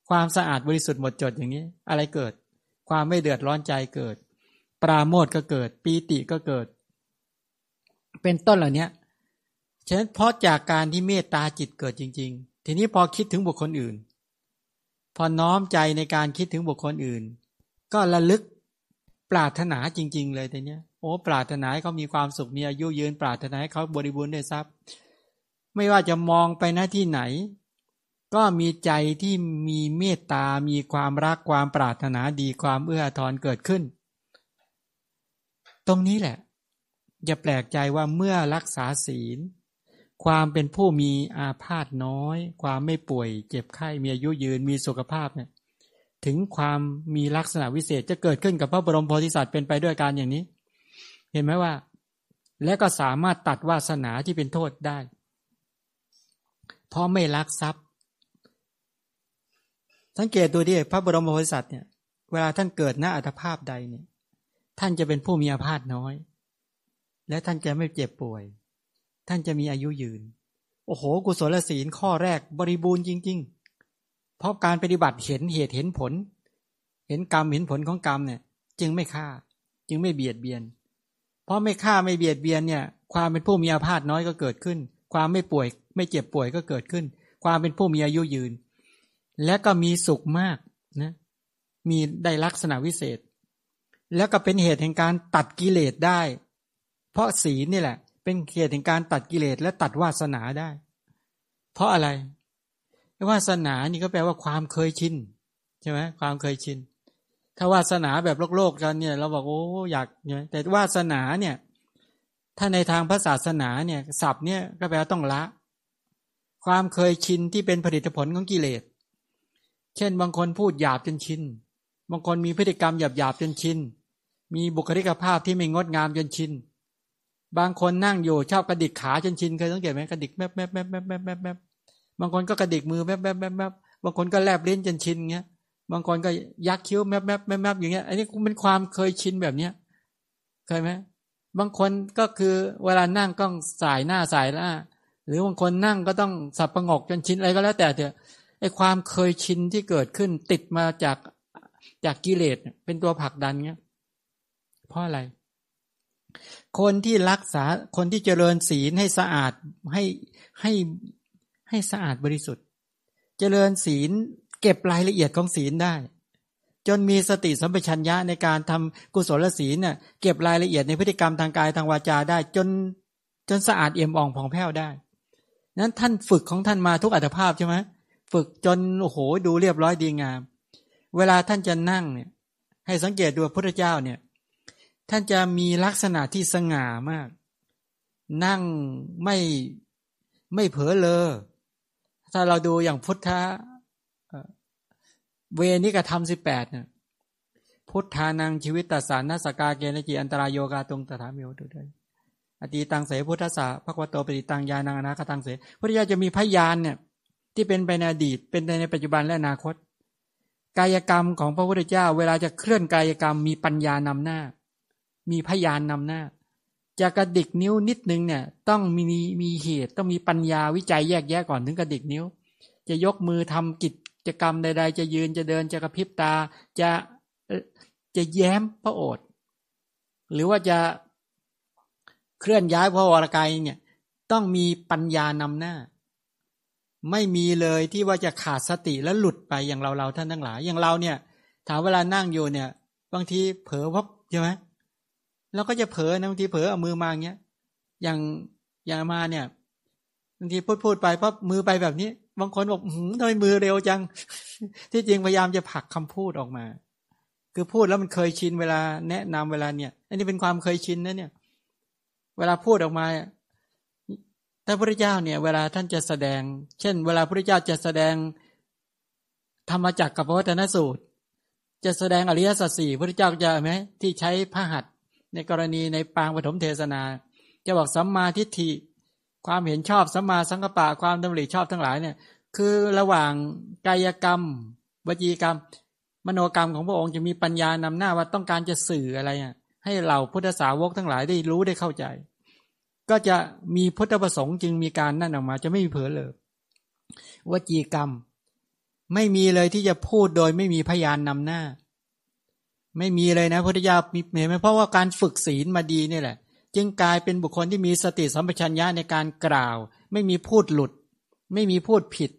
Speaker 1: ความสะอาดบริสุทธิ์หมดจดอย่างนี้ อะไรเกิด ความไม่เดือดร้อนใจเกิด ปราโมทก็เกิด ปีติก็เกิด เป็นต้นเหล่านี้ฉะนั้นเพราะจากการที่เมตตาจิตเกิดจริง ๆ ทีนี้พอคิดถึงบุคคลอื่น พอน้อมใจในการคิดถึงบุคคลอื่น ก็ระลึกปรารถนาจริง ๆ เลยแต่เนี้ยโอ้ปรารถนาให้เขามีความสุขมีอายุยืนปรารถนาให้เขาบริบูรณ์ด้วยทรัพย์ ไม่ว่าจะมองไปหน้าที่ไหน ก็มีใจที่มีเมตตา มีความรักความปรารถนาดีความเอื้อทอนเกิดขึ้น รงนี้แหละ อย่าแปลกใจว่าเมื่อรักษาศีล ความเป็นผู้มีอาพาธน้อย ความไม่ป่วย เจ็บไข้มีอายุยืนมีสุขภาพเนี่ยถึงความมีลักษณะวิเศษจะเกิดขึ้นกับพระบรมโพธิสัตว์เป็นไปด้วยการอย่างนี้ เห็นไหมว่า และก็สามารถตัดวาสนาที่เป็นโทษได้ เพราะไม่ลักทรัพย์ สังเกตดูดิพระบรมโพธิสัตว์เนี่ยเวลาท่านเกิดหน้าอัตภาพใดเนี่ย ท่านจะเป็นผู้มีอาพาธน้อย และท่านจะไม่เจ็บป่วย ท่านจะมีอายุยืน โอ้โห กุศลศีลข้อแรกบริบูรณ์จริง ๆ เพราะการปฏิบัติเห็นเหตุเห็นผล เห็นกรรมเห็นผลของกรรมเนี่ย จึงไม่ฆ่า จึงไม่เบียดเบียน เพราะไม่ฆ่าไม่เบียดเบียนเนี่ย ความเป็นผู้มีอาพาธน้อยก็เกิดขึ้น ความไม่ป่วย ไม่เจ็บป่วยก็เกิดขึ้น ความเป็นผู้มีอายุยืน และก็มีสุขมากนะ มีได้ลักษณะวิเศษ แล้วก็เป็นเหตุแห่งการตัดกิเลสได้ เพราะศีลนี่แหละ เป็นเหตุแห่งการตัดกิเลสและตัดวาสนาได้ เพราะอะไรวาสนานี่ก็แปลว่าความเคยชินใช่ไหมความเคยชิน ถ้าวาสนาแบบโลกโลกกันเนี่ยเราบอกโอ้อยากเนี่ยแต่วาสนาเนี่ย ถ้าในทางพระศาสนาเนี่ยศัพท์เนี่ยก็แปลว่าต้องละ ความเคยชินที่เป็นผลิตผลของกิเลส เช่นบางคนพูดหยาบจนชิน บางคนมีพฤติกรรมหยาบหยาบจนชิน มีบุคลิกภาพที่ไม่งดงามจนชิน บางคนนั่งอยู่ชอบกระดิกขาจนชินเคยสังเกตไหมกระดิกแมบแมบแมบแมบแมบแมบบางคนก็กระดิกมือแมบแมบแมบแมบบางคนก็แลบลิ้นจนชินเงี้ย บางคนก็ยักคิ้วแมบแมบแมบแมบอย่างเงี้ย อันนี้เป็นความเคยชินแบบเนี้ยเคยไหมบางคนก็คือเวลานั่งก็สายหน้าสายหน้า หรือบางคนนั่งก็ต้องสับประงกจนชินอะไรก็แล้วแต่เถอะไอ้ความเคยชินที่เกิดขึ้นติดมาจากจากกิเลสเป็นตัวผลักดันเงี้ย เพราะอะไร คนที่รักษาคนที่เจริญศีลให้สะอาดให้ให้ให้สะอาดบริสุทธิ์ เจริญศีลเก็บรายละเอียดของศีลได้ จนมีสติสัมปชัญญะในการทำกุศลศีลเนี่ยเก็บรายละเอียดในพฤติกรรมทางกายทางวาจาได้ จนจนสะอาดเอี่ยมอ่องผ่องแผ้วได้นั้นท่านฝึกของท่านมาทุกอัตภาพใช่ไหมฝึกจนโอ้โหดูเรียบร้อยดีงาม เวลาท่านจะนั่งเนี่ย ให้สังเกตดูพระเจ้าเนี่ย ท่านจะมีลักษณะที่สง่ามาก นั่งไม่ไม่เผลอเลยถ้าเราดูอย่างพุทธะเวนิกธรรมสิบแปดเนี่ยพุทธานังชีวิตตสารนัสกาเกณจีอันตรายโยกาตรงตถามิโอตุด้วยอตีตังเสพุทธะพระควโตปฏิตังยานังอนาคตังเสพุทธเจ้าจะมีพยานเนี่ย ที่เป็นไปในอดีต เป็นในปัจจุบันและอนาคต กายกรรมของพระพุทธเจ้า เวลาจะเคลื่อนกายกรรมมีปัญญานำหน้า มีพยานนำหน้าจะกระดิกนิ้วนิดนึงเนี่ย ต้องมีมีเหตุ ต้องมีปัญญาวิจัยแยกแยะก่อนถึงกระดิกนิ้ว จะยกมือทำกิจกรรมใด ๆ จะยืนจะเดินจะกระพริบตา จะจะแย้มพระโอษฐ์หรือว่าจะเคลื่อนย้ายพระวรกายเนี่ย ต้องมีปัญญานำหน้า ไม่มีเลยที่ว่าจะขาดสติแล้วหลุดไปอย่างเราเราท่านทั้งหลายอย่างเราเนี่ย ถามเวลานั่งอยู่เนี่ย บางทีเผลอพับใช่ไหม เราก็จะเผลอนะบางทีเผลอเอามือมาอย่างเงี้ย อย่างอย่างมาเนี่ยบางทีพูดพูดไปปั๊บมือไปแบบนี้ บางคนบอกหืมทำไมมือเร็วจัง ที่จริงพยายามจะผลักคำพูดออกมา คือพูดแล้วมันเคยชินเวลาแนะนำเวลาเนี่ย อันนี้เป็นความเคยชินนะเนี่ย เวลาพูดออกมาถ้าพระเจ้าเนี่ย เวลาท่านจะแสดง เช่น เวลาพระเจ้าจะแสดงธรรมจักรกับพระวัฒนสูตร จะแสดงอริยสัจสี่พระเจ้าจะไหมที่ใช้พระหัต ในกรณีในปางปฐมเทศนา จะบอกสัมมาทิฏฐิความเห็นชอบสัมมาสังกปะความดำริชอบทั้งหลายเนี่ย คือระหว่างกายกรรม วจีกรรม มโนกรรมของพระองค์จะมีปัญญานำหน้าว่าต้องการจะสื่ออะไรอะให้เหล่าพุทธสาวกทั้งหลายได้รู้ได้เข้าใจ ก็จะมีพุทธประสงค์จึงมีการนั่นออกมา จะไม่มีเผลอเลยวจีกรรม ไม่มีเลยที่จะพูดโดยไม่มีพยานนำหน้า ไม่มีเลยนะพุทธเจ้ามีเห็นไหมเพราะว่าการฝึกศีลมาดีนี่แหละ จึงกลายเป็นบุคคลที่มีสติสัมปชัญญะในการกล่าว ไม่มีพูดหลุด ไม่มีพูดผิด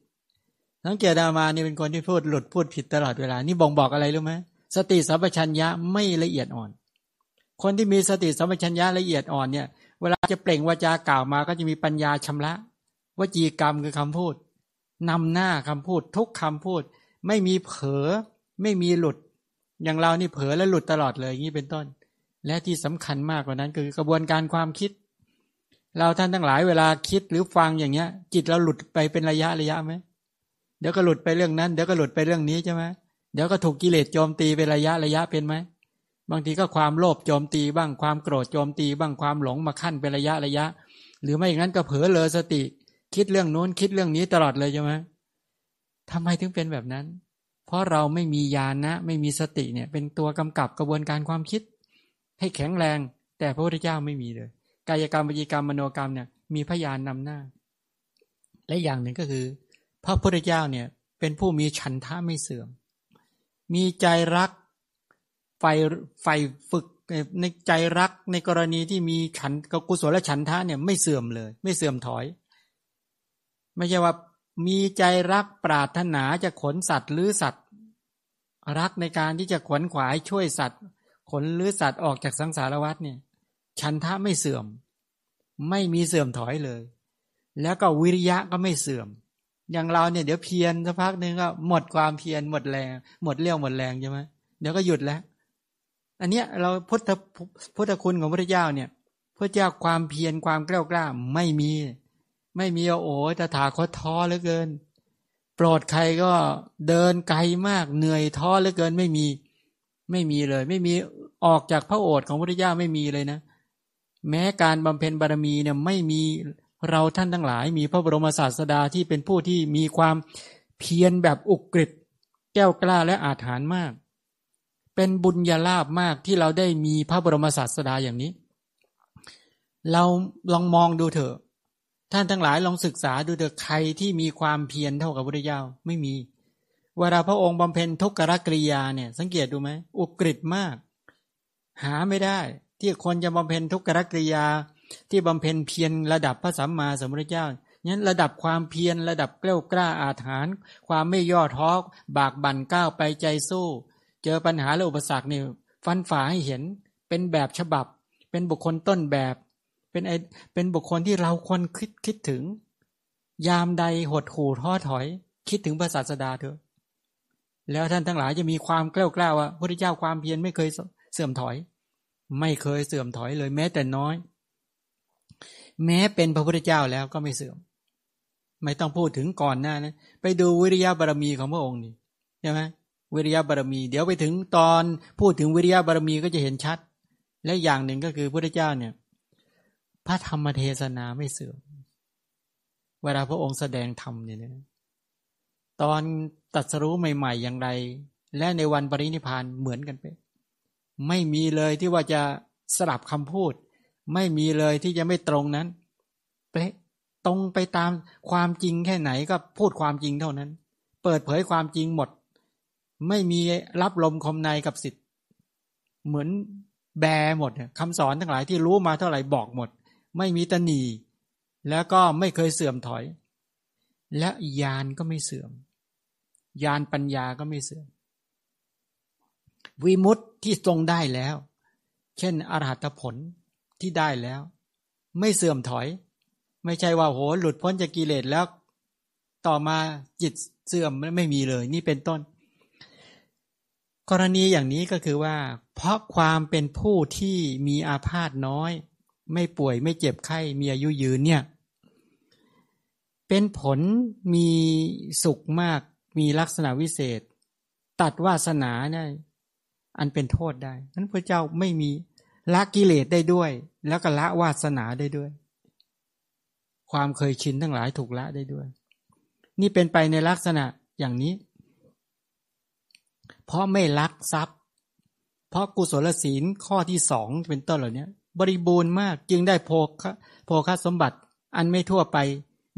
Speaker 1: สังเกตามานี่เป็นคนที่พูดหลุดพูดผิดตลอดเวลา นี่บ่งบอกอะไรรู้ไหมสติสัมปชัญญะไม่ละเอียดอ่อน คนที่มีสติสัมปชัญญะละเอียดอ่อนเนี่ย เวลาจะเปล่งวาจากล่าวมาก็จะมีปัญญาชำระวจีกรรมคือคำพูดนำหน้าคำพูด ทุกคำพูด ไม่มีเผลอไม่มีหลุด อย่างเรานี่เผลอและหลุดตลอดเลยอย่างนี้เป็นต้น และที่สำคัญมากกว่านั้น คือกระบวนการความคิด เราท่านทั้งหลายเวลาคิดหรือฟังอย่างเงี้ย จิตเราหลุดไปเป็นระยะระยะไหมเดี๋ยวก็หลุดไปเรื่องนั้นเดี๋ยวก็หลุดไปเรื่องนี้ใช่ไหมเดี๋ยวก็ถูกกิเลสโจมตีเป็นระยะระยะเป็นไหมบางทีก็ความโลภโจมตีบ้างความโกรธโจมตีบ้างความหลงมาขั้นเป็นระยะระยะ หรือไม่อย่างนั้นก็เผลอเลยสติ คิดเรื่องโน้นคิดเรื่องนี้ตลอดเลยใช่ไหมทำไมถึงเป็นแบบนั้น ราะเราไม่มีญาณนะ ไม่มีสติเนี่ย เป็นตัวกำกับกระบวนการความคิด ให้แข็งแรง แต่พระพุทธเจ้าไม่มีเลย กายกรรมวิจิกรรมมโนกรรมเนี่ยมีพยานนำหน้า และอย่างหนึ่งก็คือ พระพุทธเจ้าเนี่ย เป็นผู้มีฉันทะไม่เสื่อม มีใจรักไฟไฟฝึกในใจรักในกรณีที่มีฉันกุศลและฉันทะเนี่ยไม่เสื่อมเลย ไม่เสื่อมถอย ไม่ใช่ว่ามีใจรักปรารถนาจะขนสัตว์หรือสัตว รักในการที่จะขวนขวายช่วยสัตว์ ขนหรือสัตว์ออกจากสังสารวัฏเนี่ย ฉันทะไม่เสื่อม ไม่มีเสื่อมถอยเลย แล้วก็วิริยะก็ไม่เสื่อม อย่างเราเนี่ยเดี๋ยวเพียรสักพักหนึ่งก็หมดความเพียรหมดแรง หมดเรี่ยวหมดแรงใช่ไหมเดี๋ยวก็หยุดแล้ว อันเนี้ยเราพุทธพุทธคุณของพระเจ้าเนี่ยพระเจ้าความเพียรความกล้ากล้าไม่มี ไม่มีโอ้แต่ถาคตท้อเหลือเกิน โปรดใครก็เดินไกลมากเหนื่อยท้อเหลือเกินไม่มี ไม่มีเลย ไม่มีออกจากพระโอษฐ์ของพระเจ้าไม่มีเลยนะ แม้การบำเพ็ญบารมีเนี่ยไม่มีเราท่านทั้งหลาย มีพระบรมศาสดาที่เป็นผู้ที่มีความเพียรแบบอุกฤษแก้วกล้าและอาถรรพ์มาก เป็นบุญญาลาบมากที่เราได้มีพระบรมศาสดาอย่างนี้ เราลองมองดูเถอะ ท่านทั้งหลายลองศึกษาดูเถอะใครที่มีความเพียรเท่ากับพระเจ้าไม่มี เวลาพระองค์บำเพ็ญทุกขกริยาเนี่ย สังเกตดูไหมอุกฤษมาก หาไม่ได้ ที่คนจะบำเพ็ญทุกขกริยา ที่บำเพ็ญเพียรระดับพระสัมมาสัมพุทธเจ้านั้นระดับความเพียรระดับเกล้ากล้าอาถรรพ์ความไม่ย่อท้อ บากบั่นก้าวไปใจสู้ เจอปัญหาและอุปสรรคเนี่ยฟันฝ่าให้เห็นเป็นแบบฉบับ เป็นบุคคลต้นแบบ เป็นไอเป็นบุคคลที่เราควรคิดคิดถึง ยามใดหดหู่ท้อถอย คิดถึงพระศาสดาเถอะ แล้วท่านทั้งหลายจะมีความกล้ากล้าว่าพระเจ้าความเพียรไม่เคยเสื่อมถอย ไม่เคยเสื่อมถอยเลยแม้แต่น้อย แม้เป็นพระพุทธเจ้าแล้วก็ไม่เสื่อม ไม่ต้องพูดถึงก่อนหน้านะไปดูวิริยะบารมีของพระองค์นี่ใช่ไหมวิริยะบารมี เดี๋ยวไปถึงตอนพูดถึงวิริยะบารมีก็จะเห็นชัด และอย่างหนึ่งก็คือพระพุทธเจ้าเนี่ย พระธรรมเทศนาไม่เสื่อม เวลาพระองค์แสดงธรรมเนี่ยนะตอนตัดสรู้ใหม่ๆอย่างไร และในวันปรินิพานเหมือนกันไป ไม่มีเลยที่ว่าจะสลับคำพูด ไม่มีเลยที่จะไม่ตรงนั้นเป๊ะตรงไปตามความจริงแค่ไหนก็พูดความจริงเท่านั้น เปิดเผยความจริงหมด ไม่มีรับลมคมในกับสิทธิ์ เหมือนแบหมดคำสอนทั้งหลายที่รู้มาเท่าไหร่บอกหมด ไม่มีตนีแล้วก็ไม่เคยเสื่อมถอย และยานก็ไม่เสื่อม ยานปัญญาก็ไม่เสื่อม วิมุตที่ทรงได้แล้ว เช่นอรหัตผลที่ได้แล้ว ไม่เสื่อมถอย ไม่ใช่ว่าโหหลุดพ้นจากกิเลสแล้ว ต่อมาจิตเสื่อมไม่มีเลย นี่เป็นต้น กรณีอย่างนี้ก็คือว่า เพราะความเป็นผู้ที่มีอาพาธน้อย ไม่ป่วยไม่เจ็บไข้มีอายุยืนเนี่ย เป็นผลมีสุขมาก มีลักษณะวิเศษ ตัดวาสนาเนี่ยอันเป็นโทษได้นั้นพระเจ้าไม่มีละกิเลสได้ด้วย แล้วก็ละวาสนาได้ด้วย ความเคยชินทั้งหลายถูกละได้ด้วย นี่เป็นไปในลักษณะอย่างนี้ เพราะไม่ลักทรัพย์ เพราะกุศลศีลข้อที่สองเป็นต้นเหล่านี้ บริบูรณ์มากจึงได้โภคโภคสมบัติ อันไม่ทั่วไป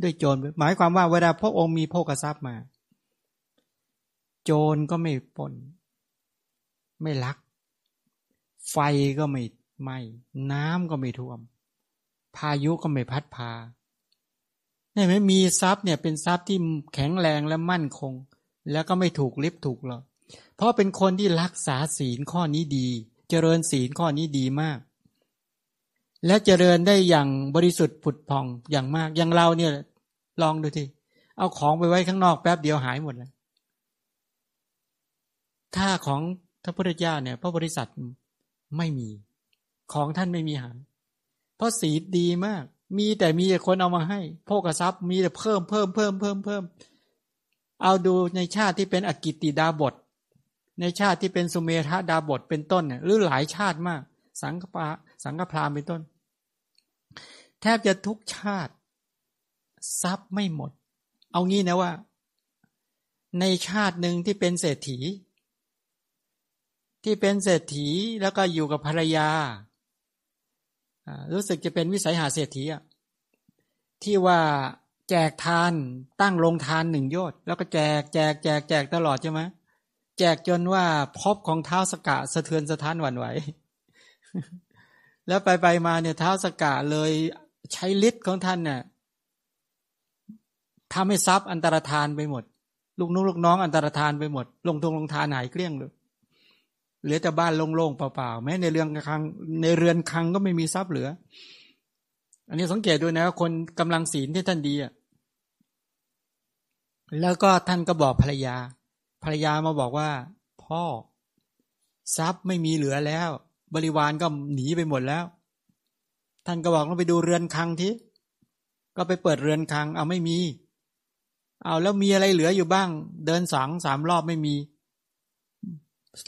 Speaker 1: ด้วยโจร หมายความว่าเวลาพระองค์มีโภคทรัพย์มา โจรก็ไม่ปนไม่ลัก ไฟก็ไม่ไหม้น้ำก็ไม่ท่วม พายุก็ไม่พัดพาเนี่ยไม่มีทรัพย์เนี่ยเป็นทรัพย์ที่แข็งแรงและมั่นคง แล้วก็ไม่ถูกลิบถูกหรอกเพราะเป็นคนที่รักษาศีลข้อนี้ดี เจริญศีลข้อนี้ดีมาก และเจริญได้อย่างบริสุทธิ์ผุดผ่องอย่างมาก อย่างเราเนี่ย ลองดูทีเอาของไปไว้ข้างนอกแป๊บเดียวหายหมดเลยถ้าของพระพุทธเจ้าเนี่ยพระบริษัทไม่มี ของท่านไม่มีหายเพราะสีดีมาก มีแต่มีแต่คนเอามาให้โภกทรัพย์มีแต่เพิ่มเพิ่มเพิ่มเพิ่มเพิ่มเอาดูในชาติที่เป็นอกิติดาบท ในชาติที่เป็นสุเมธาดาบทเป็นต้นเนี่ยหรือหลายชาติมาก สังฆปาสังฆพรามเป็นต้น แทบจะทุกชาติ ทรัพย์ไม่หมด เอางี้นะว่า ในชาติหนึ่งที่เป็นเศรษฐี ที่เป็นเศรษฐีแล้วก็อยู่กับภรรยา รู้สึกจะเป็นวิสัยหาเศรษฐีอะที่ว่าแจกทานตั้งลงทานหนึ่งยชน์แล้วก็แจกแจกแจกแจกตลอดใช่ไหมแจกจนว่าพบของเท้าสกะสะเทือนสะท้านหวั่นไหว แล้วไปไปมาเนี่ยเท้าสกะเลย ใช้ฤทธิ์ของท่านเนี่ยทำให้ทรัพย์อันตรธานไปหมด ลูกนุลูกน้องอันตรธานไปหมด ลงทงลงทานหายเกลี้ยงเลยเหลือแต่บ้านโล่งๆเปล่าๆแม้ในเรือนคังในเรือนคังก็ไม่มีทรัพย์เหลือ อันนี้สังเกตด้วยนะคนกำลังศีลที่ท่านดีอะแล้วก็ท่านก็บอกภรรยา ภรรยามาบอกว่า พ่อ ทรัพย์ไม่มีเหลือแล้ว บริวารก็หนีไปหมดแล้ว ท่านก็บอกเราไปดูเรือนคังทีก็ไปเปิดเรือนคัง เอาไม่มี เอาแล้วมีอะไรเหลืออยู่บ้าง เดินสองสามรอบไม่มี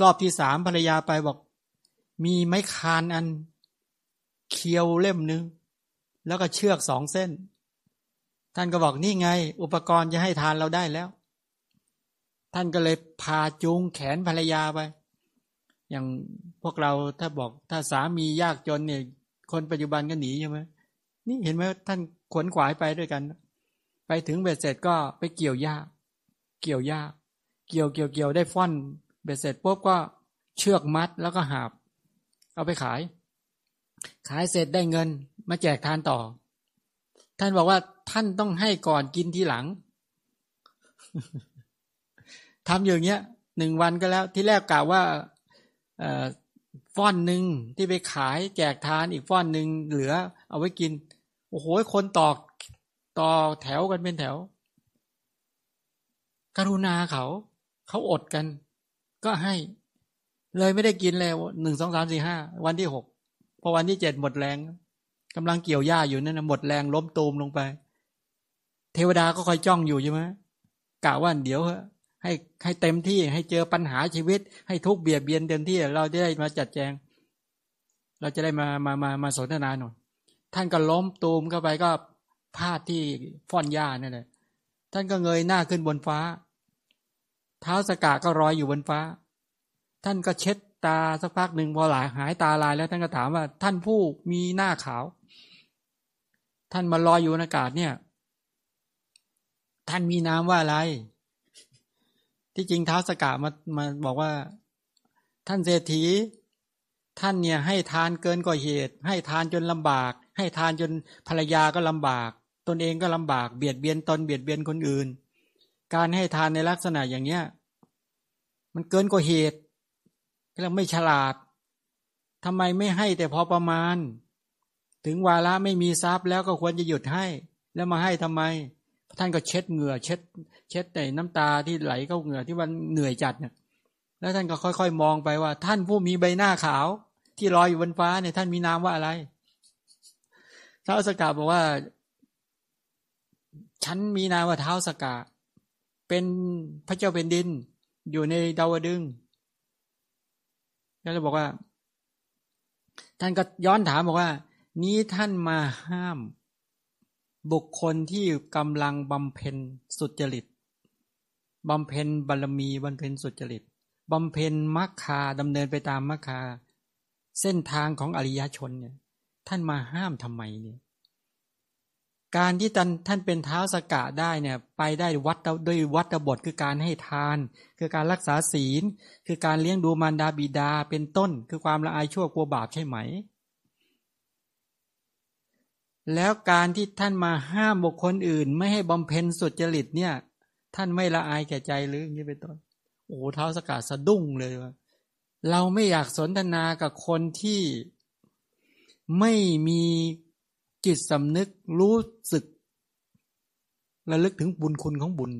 Speaker 1: รอบที่สามภรรยาไปบอก มีไม้คานอัน เคียวเล่มหนึ่งแล้วก็เชือกสองเส้น ท่านก็บอกนี่ไง อุปกรณ์จะให้ทานเราได้แล้ว ท่านก็เลยพาจูงแขนภรรยาไป อย่างพวกเราถ้าบอกถ้าสามียากจนเนี่ย คนปัจจุบันก็หนีใช่ไหมนี่เห็นไหมท่านขวนขวายไปด้วยกัน ไปถึงเบ็ดเสร็จก็ไปเกี่ยวหญ้าเกี่ยวหญ้าเกี่ยวเกี่ยวเกี่ยวได้ฟ้อน เบ็ดเสร็จปุ๊บก็เชือกมัดแล้วก็หาบ เอาไปขาย ขายเสร็จได้เงิน มาแจกทานต่อ ท่านบอกว่าท่านต้องให้ก่อนกินทีหลังทำอย่างเงี้ยหนึ่งวันก็แล้วที่แรกกล่าวว่า ฟ้อนหนึ่งที่ไปขายแจกทานอีกฟ้อนหนึ่งเหลือ เอาไว้กิน โอ้โหคนตอกต่อแถวกันเป็นแถว กรุณาเขา เขาอดกัน ก็ให้ เลยไม่ได้กินเลยหนึ่งสองสามสี่ห้าวันที่หกพอวันที่เจ็ดหมดแรงกำลังเกี่ยวหญ้าอยู่นั่นนะหมดแรงล้มตูมลงไป เทวดาก็คอยจ้องอยู่ใช่ไหมกะว่าเดี๋ยว ให้ให้เต็มที่ให้เจอปัญหาชีวิต ให้ทุกเบียดเบียนเต็มที่ เราจะได้มาจัดแจง เราจะได้มามามามาสนทนาหน่อยท่านก็ล้มตูมเข้าไปก็พาดที่ฟ่อนหญ้านั่นแหละท่านก็เงยหน้าขึ้นบนฟ้า เท้าสกาก็รอยอยู่บนฟ้า ท่านก็เช็ดตาสักพักหนึ่งพอหลายหายตาลายแล้วท่านก็ถามว่า ท่านผู้มีหน้าขาว ท่านมาลอยอยู่ในอากาศเนี่ย ท่านมีนามว่าอะไร ที่จริงเท้าสกามามาบอกว่า ท่านเศรษฐี ท่านเนี่ยให้ทานเกินกว่าเหตุ ให้ทานจนลำบาก ให้ทานจนภรรยาก็ลำบาก ตนเองก็ลำบากเบียดเบียนตนเบียดเบียนคนอื่น การให้ทานในลักษณะอย่างเนี้ยมันเกินกว่าเหตุเราไม่ฉลาดทำไมไม่ให้แต่พอประมาณ ถึงวาระไม่มีทรัพย์แล้วก็ควรจะหยุดให้ แล้วมาให้ทำไม ท่านก็เช็ดเหงื่อเช็ด เช็ดแต่น้ำตาที่ไหลเข้าเหงื่อที่วันเหนื่อยจัดเนี่ยแล้วท่านก็ค่อยๆ มองไปว่า ท่านผู้มีใบหน้าขาว ที่ลอยอยู่บนฟ้าเนี่ยท่านมีนามว่าอะไรท้าวสกาบอกว่า ฉันมีนามว่าเท้าสกาเป็นพระเจ้าเป็นดิน อยู่ในดาวดึงแล้วเราบอกว่า ท่านก็ย้อนถามบอกว่า นี้ท่านมาห้าม บุคคลที่กำลังบำเพ็ญสุจริตบำเพ็ญบารมีบำเพ็ญสุจริตบำเพ็ญมรรคาดำเนินไปตามมรรคา เส้นทางของอริยชนเนี่ย ท่านมาห้ามทำไมเนี่ยการที่ท่านท่านเป็นเท้าสกะได้เนี่ยไปได้วัดด้วยวัดบทคือการให้ทาน คือการรักษาศีล คือการเลี้ยงดูมารดาบิดาเป็นต้น คือความละอายชั่วกลัวบาปใช่ไหม แล้วการที่ท่านมาห้ามบุคคลอื่น ไม่ให้บำเพ็ญสุจริตเนี่ย ท่านไม่ละอายแก่ใจหรืออย่างนี้เป็นต้นโอ้เท้าสกัดสะดุ้งเลยว่าเราไม่อยากสนทนากับคนที่ไม่มีจิตสำนึกรู้สึกระลึกถึงบุญคุณของบุญ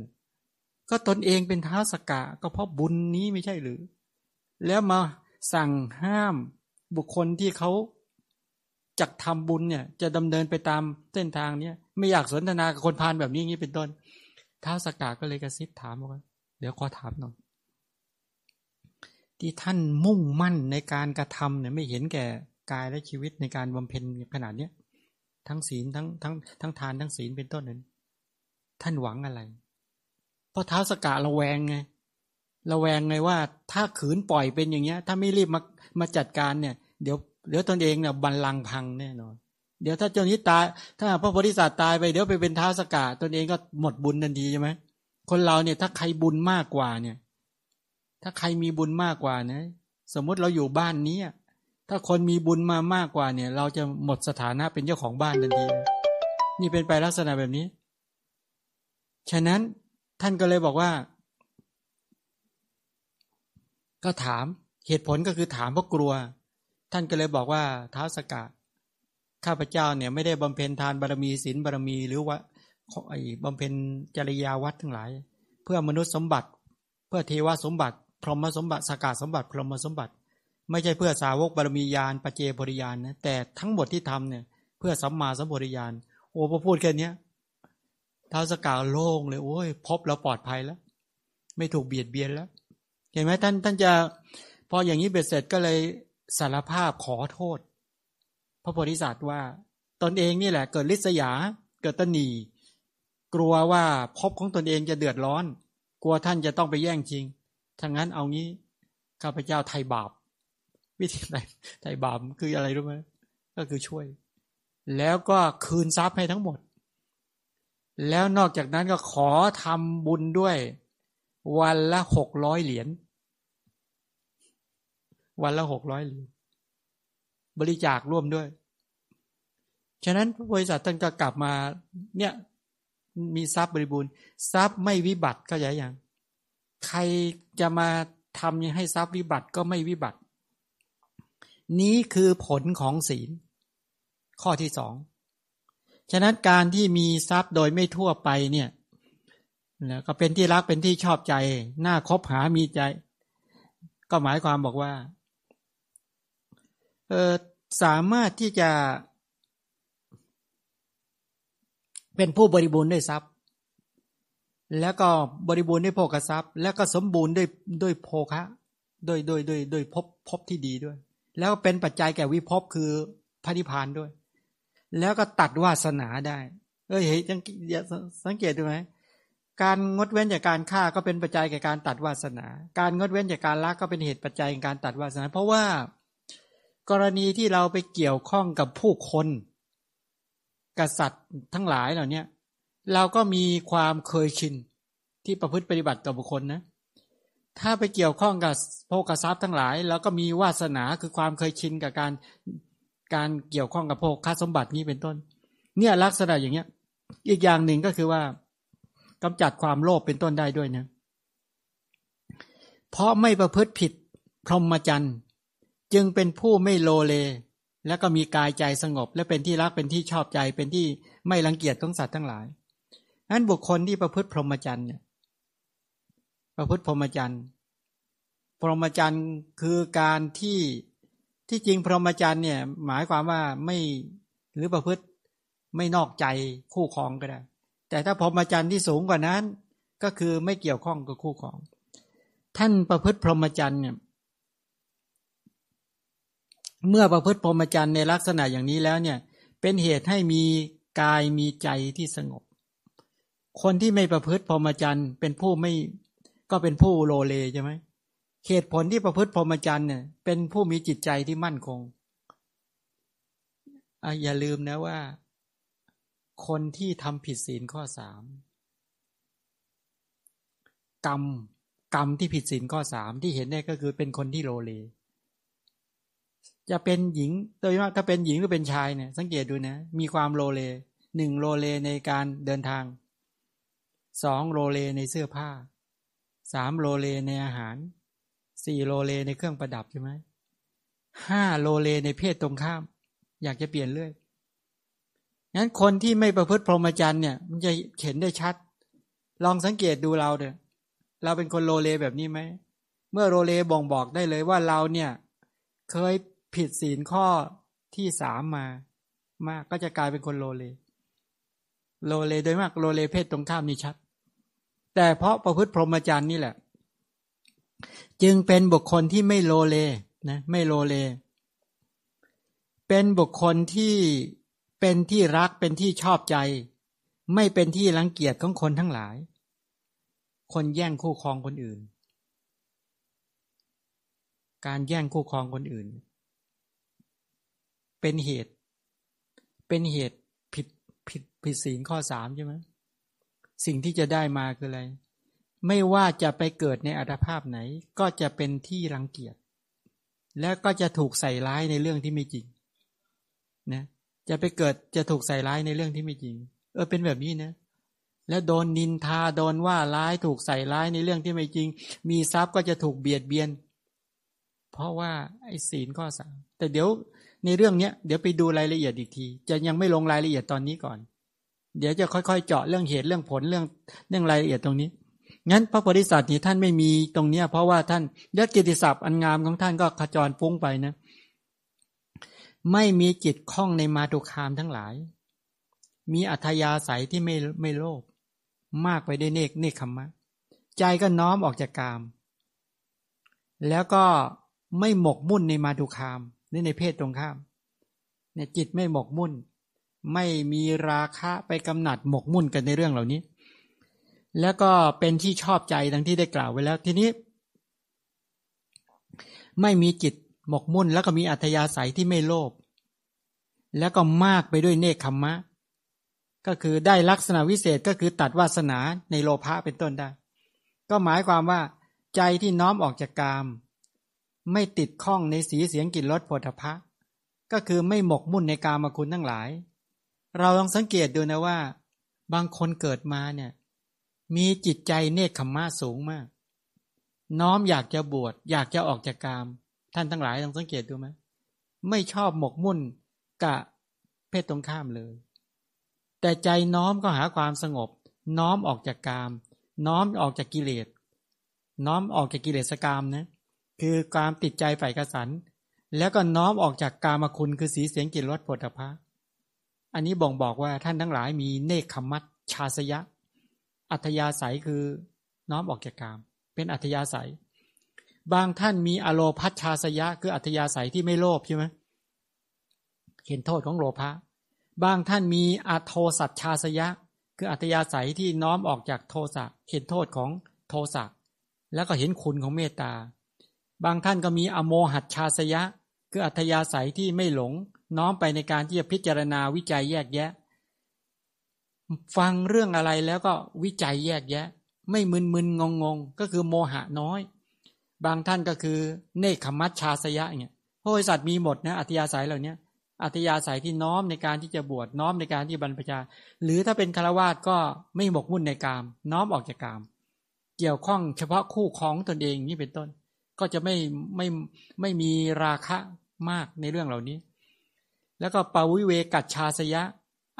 Speaker 1: ก็ตนเองเป็นท้าสกะก็เพราะบุญนี้ไม่ใช่หรือ แล้วมาสั่งห้ามบุคคลที่เขา จักทำบุญเนี่ย จะดำเนินไปตามเส้นทางเนี้ยไม่อยากสนทนากับคนพานแบบนี้งี้เป็นต้นท้าสกาก็เลยกระซิบถามว่าเดี๋ยวขอถามหน่อยที่ท่านมุ่งมั่นในการกระทำเนี่ยไม่เห็นแก่กายและชีวิตในการบำเพ็ญขนาดเนี้ยทั้งศีลทั้งทั้งทั้งทานทั้งศีลเป็นต้นนั้นท่านหวังอะไร เพราะเท้าสกะระแวงไงระแวงไงว่า ถ้าขืนปล่อยเป็นอย่างเงี้ย ถ้าไม่รีบมามาจัดการเนี่ย เดี๋ยว เดี๋ยวตนเองเนี่ยบันลังพังแน่นอน เดี๋ยวถ้าเจ้านี้ตาย ถ้าพระโพธิสัตว์ตายไปเดี๋ยวไปเป็นเท้าสกะตนเองก็หมดบุญทันทีใช่ไหมคนเราเนี่ยถ้าใครบุญมากกว่าเนี่ย ถ้าใครมีบุญมากกว่านี่ยสมมติเราอยู่บ้านนี้ถ้าคนมีบุญมามากกว่าเนี่ย เราจะหมดสถานะเป็นเจ้าของบ้านทันที นี่เป็นไปลักษณะแบบนี้ ฉะนั้นท่านก็เลยบอกว่า ก็ถามเหตุผลก็คือถามเพราะกลัว ท่านก็เลยบอกว่าท้าวสกะข้าพเจ้าเนี่ยไม่ได้บำเพ็ญทานบารมีศีลบารมีหรือว่าไอ้บำเพ็ญจริยาวัดทั้งหลาย เพื่อมนุษย์สมบัติ เพื่อเทวสมบัติ พรหมสมบัติสกาสมบัติ พรหมสมบัติ ไม่ใช่เพื่อสาวกบารมียานปัจเจบริยานนะแต่ทั้งหมดที่ทำเนี่ยเพื่อสัมมาสัมปริยานโอ้พอพูดแค่นี้ท้าสกาโล่งเลยโอ้ยพบเราปลอดภัยแล้ว ไม่ถูกเบียดเบียนแล้ว เห็นไหมท่านท่านจะพออย่างนี้เบ็ดเสร็จก็เลย สารภาพขอโทษ พระโพธิสัตว์ว่า ตนเองนี่แหละ เกิดลิษยา เกิดตนีกลัวว่าพบของตนเองจะเดือดร้อน กลัวท่านจะต้องไปแย่งจริงทั้งนั้นเอางี้ข้าพเจ้าไทยบาป วิธีไหนไทยบาปคืออะไรรู้ไหมก็คือช่วย แล้วก็คืนทรัพย์ให้ทั้งหมด แล้วนอกจากนั้นก็ขอทำบุญด้วย วันละหกร้อยเหรียญ วันละหกร้อยเหรียญบริจาคร่วมด้วย ฉะนั้นบริษัทท่านก็กลับมา เนี่ย มีทรัพย์บริบูรณ์ ทรัพย์ไม่วิบัติก็ใหญ่ยังใครจะมาทำยังให้ทรัพย์วิบัติก็ไม่วิบัติ นี้คือผลของศีล ข้อที่สองฉะนั้นการที่มีทรัพย์โดยไม่ทั่วไปเนี่ยแล้วก็เป็นที่รักเป็นที่ชอบใจ น่าคบหามีใจ ก็หมายความบอกว่า เออสามารถที่จะ เป็นผู้บริบูรณ์ด้วยทรัพย์ แล้วก็บริบูรณ์ด้วยโภคทรัพย์ แล้วก็สมบูรณ์ด้วยด้วยโภคะด้วยด้วยด้วยด้วยพภพที่ดีด้วย แล้วเป็นปัจจัยแก่วิภพคือพระนิพพานด้วย แล้วก็ตัดวาสนาได้ เอ้ยเห็นสังเกตดูไหมการงดเว้นจากการฆ่าก็เป็นปัจจัยแก่การตัดวาสนา การงดเว้นจากการลักก็เป็นเหตุปัจจัยในการตัดวาสนา เพราะว่า กรณีที่เราไปเกี่ยวข้องกับผู้คนกษัตริย์ทั้งหลายเหล่านี้เราก็มีความเคยชินที่ประพฤติปฏิบัติต่อบุคคลนะถ้าไปเกี่ยวข้องกับโภกทรัพย์ทั้งหลายเราก็มีวาสนาคือความเคยชินกับการการเกี่ยวข้องกับโภคสมบัตินี้เป็นต้น เนี่ยลักษณะอย่างเงี้ย อีกอย่างหนึ่งก็คือว่ากำจัดความโลภเป็นต้นได้ด้วยนะเพราะไม่ประพฤติผิดพรหมจรรย์ จึงเป็นผู้ไม่โลเล แล้วก็มีกายใจสงบ และเป็นที่รักเป็นที่ชอบใจเป็นที่ไม่รังเกียจของสัตว์ทั้งหลายนั้นบุคคลที่ประพฤติพรหมจรรย์เนี่ยประพฤติพรหมจรรย์พรหมจรรย์คือการที่ที่จริงพรหมจรรย์เนี่ย หมายความว่าไม่หรือประพฤติไม่นอกใจคู่ครองก็ได้ แต่ถ้าพรหมจรรย์ที่สูงกว่านั้น ก็คือไม่เกี่ยวข้องกับคู่ครอง ท่านประพฤติพรหมจรรย์เนี่ย เมื่อประพฤติพรหมจรรย์ในลักษณะอย่างนี้แล้วเนี่ย เป็นเหตุให้มีกายมีใจที่สงบ คนที่ไม่ประพฤติพรหมจรรย์เป็นผู้ไม่ก็เป็นผู้โลเลใช่ไหมเหตุผลที่ประพฤติพรหมจรรย์เนี่ย เป็นผู้มีจิตใจที่มั่นคงออย่าลืมนะว่า คนที่ทำผิดศีลข้อสามกรรมกรรมที่ผิดศีลข้อสามที่เห็นได้ก็คือเป็นคนที่โลเล จะเป็นหญิงโดยมากถ้าเป็นหญิงหรือเป็นชายเนี่ย สังเกตดูนะ มีความโลเลหนึ่งโลเลในการเดินทางสองโลเลในเสื้อผ้าสามโลเลในอาหารสี่โลเลในเครื่องประดับใช่ไหมห้าโลเลในเพศตรงข้าม อยากจะเปลี่ยนเรื่อยงั้นคนที่ไม่ประพฤติพรหมจรรย์เนี่ยมันจะเห็นได้ชัด ลองสังเกตดูเราเถอะเราเป็นคนโลเลแบบนี้ไหม เมื่อโลเลบ่งบอกได้เลยว่าเราเนี่ย เคย ผิดศีลข้อที่สามมามากก็จะกลายเป็นคนโลเล โลเลโดยมากโลเลเพศตรงข้ามนี่ชัด แต่เพราะประพฤติพรหมจรรย์นี่แหละ จึงเป็นบุคคลที่ไม่โลเลนะไม่โลเล เป็นบุคคลที่เป็นที่รักเป็นที่ชอบใจ ไม่เป็นที่รังเกียจของคนทั้งหลาย คนแย่งคู่ครองคนอื่น การแย่งคู่ครองคนอื่น เป็นเหตุ เป็นเหตุผิดผิดผิดศีลข้อสามใช่ไหมสิ่งที่จะได้มาคืออะไร ไม่ว่าจะไปเกิดในอัตภาพไหน ก็จะเป็นที่รังเกียจ แล้วก็จะถูกใส่ร้ายในเรื่องที่ไม่จริงนะจะไปเกิดจะถูกใส่ร้ายในเรื่องที่ไม่จริง เออเป็นแบบนี้นะแล้วโดนนินทาโดนว่าร้ายถูกใส่ร้ายในเรื่องที่ไม่จริง มีทรัพย์ก็จะถูกเบียดเบียน เพราะว่าไอ้ศีลข้อสามแต่เดี๋ยว ในเรื่องเนี้ยเดี๋ยวไปดูรายละเอียดอีกที จะยังไม่ลงรายละเอียดตอนนี้ก่อน เดี๋ยวจะค่อยๆ เจาะเรื่องเหตุเรื่องผลเรื่องเรื่องรายละเอียดตรงนี้งั้นพระโพธิสัตว์นี่ท่านไม่มีตรงเนี้ย เพราะว่าท่านยศกิติศัพท์อันงามของท่านก็ขจรฟุ้งไปนะ ไม่มีจิตคล้องในมาตุคามทั้งหลาย มีอัธยาศัยที่ไม่ไม่โลภมากไปด้วยเนกเนคขมะ ใจก็น้อมออกจากกาม แล้วก็ไม่หมกมุ่นในมาตุคาม นี่ในเพศตรงข้ามเนี่ยจิตไม่หมกมุ่น ไม่มีราคะไปกำหนัดหมกมุ่นกันในเรื่องเหล่านี้ แล้วก็เป็นที่ชอบใจดังที่ได้กล่าวไว้แล้วทีนี้ ไม่มีจิตหมกมุ่น แล้วก็มีอัธยาศัยที่ไม่โลภแล้วก็มากไปด้วยเนคขมมะ ก็คือได้ลักษณะวิเศษก็คือตัดวาสนาในโลภะเป็นต้นได้ ก็หมายความว่าใจที่น้อมออกจากกาม ไม่ติดข้องในสีเสียงกลิ่นรสผลพะก็คือไม่หมกมุ่นในกามคุณทั้งหลาย เราลองสังเกตดูนะว่า บางคนเกิดมาเนี่ย มีจิตใจเนคขมมะสูงมาก น้อมอยากจะบวชอยากจะออกจากกาม ท่านทั้งหลายลองสังเกตดูไหมไม่ชอบหมกมุ่นกะเพศตรงข้ามเลย แต่ใจน้อมก็หาความสงบ น้อมออกจากกาม น้อมออกจากกิเลส น้อมออกจากกิเลสกามนะ คือความติดใจฝ่ายกสัน แล้วก็น้อมออกจากกามคุณคือสีเสียงกลิ่นรสผลพะอันนี้บ่งบอกว่าท่านทั้งหลายมีเนคขมัตชาสยะ อัธยาศัยคือน้อมออกจากกาม เป็นอัธยาศัย บางท่านมีอโลพัชชาสยะ คืออัธยาศัยที่ไม่โลภใช่ไหมเห็นโทษของโลภะบางท่านมีอโทสัตชาสยะ คืออัธยาศัยที่น้อมออกจากโทสะเห็นโทษของโทสะแล้วก็เห็นคุณของเมตตา บางท่านก็มีอโมหัตชาสยะ คืออัธยาศัยที่ไม่หลง น้อมไปในการที่จะพิจารณาวิจัยแยกแยะ ฟังเรื่องอะไรแล้วก็วิจัยแยกแยะ ไม่มึนมึนงงงก็คือโมหะน้อย บางท่านก็คือเนคขมัชชาสยะเนี่ยพระบริษัทมีหมดนะอัธยาศัยเหล่านี้อัธยาศัยที่น้อมในการที่จะบวชน้อมในการที่บรรพชา หรือถ้าเป็นคาวาสก็ไม่หมกมุ่นในกาม น้อมออกจากกาม เกี่ยวข้องเฉพาะคู่ของตนเองนี่เป็นต้น ก็จะไม่ไม่ไม่มีราคะมากในเรื่องเหล่านี้ แล้วก็ปาวิเวกัจชาสยะ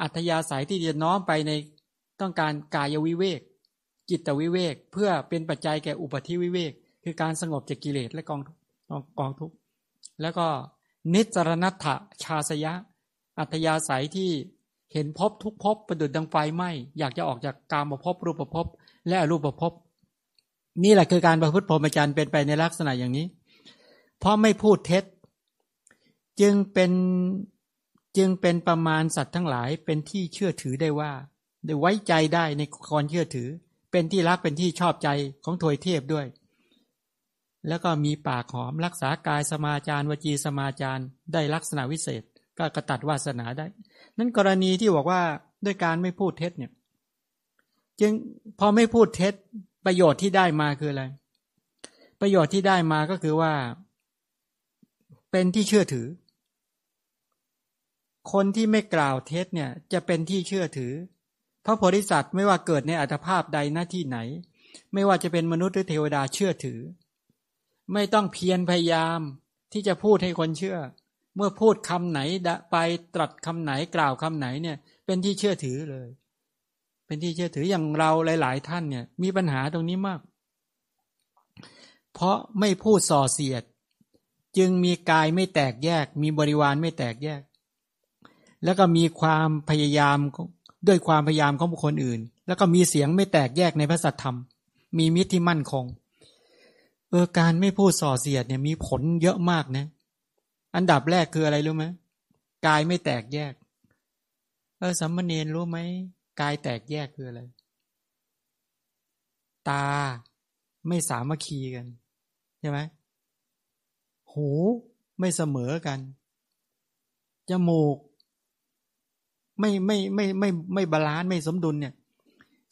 Speaker 1: อัธยาศัยที่จะน้อมไปในต้องการกายวิเวก จิตวิเวก เพื่อเป็นปัจจัยแก่อุปธิวิเวก คือการสงบจากกิเลสและกองกองทุกข์แล้วก็นิจรณัตถชาสยะ อัธยาศัยที่เห็นพบทุกพบประดุดดังไฟไหมอยากจะออกจากกามภพรูปภพและอรูปภพ นี่แหละคือการประพฤติพรหมจรรย์เป็นไปในลักษณะอย่างนี้ เพราะไม่พูดเท็จ จึงเป็นจึงเป็นประมาณสัตว์ทั้งหลายเป็นที่เชื่อถือได้ว่าได้ไว้ใจได้ในคนเชื่อถือ เป็นที่รักเป็นที่ชอบใจของถวยเทพด้วย แล้วก็มีปากหอมรักษากายสมาจารวจีสมาจารได้ลักษณะวิเศษ ก็กระตัดวาสนาได้ นั้นกรณีที่บอกว่าด้วยการไม่พูดเท็จเนี่ย จึงพอไม่พูดเท็จ ประโยชน์ที่ได้มาคืออะไร ประโยชน์ที่ได้มาก็คือว่า เป็นที่เชื่อถือ คนที่ไม่กล่าวเท็จเนี่ย จะเป็นที่เชื่อถือ พระโพธิสัตว์ไม่ว่าเกิดในอัตภาพใดหน้าที่ไหน ไม่ว่าจะเป็นมนุษย์หรือเทวดาเชื่อถือ ไม่ต้องเพียรพยายามที่จะพูดให้คนเชื่อ เมื่อพูดคำไหนไปตรัสคำไหนกล่าวคำไหนเนี่ย เป็นที่เชื่อถือเลย เป็นที่เชื่อถืออย่างเราหลาย ๆ ท่านเนี่ย มีปัญหาตรงนี้มาก เพราะไม่พูดส่อเสียด จึงมีกายไม่แตกแยก มีบริวารไม่แตกแยก แล้วก็มีความพยายามด้วยความพยายามของบุคคลอื่น แล้วก็มีเสียงไม่แตกแยกในพระสัทธรรม มีมิตรที่มั่นคงเออการไม่พูดส่อเสียดเนี่ยมีผลเยอะมากนะ อันดับแรกคืออะไรรู้ไหมกายไม่แตกแยก เออสามเณรรู้ไหม กายแตกแยกคืออะไร ตาไม่สามัคคีกัน ใช่ไหมหูไม่เสมอกัน จมูก ไม่ไม่ไม่ไม่ไม่ balance ไม่สมดุลเนี่ย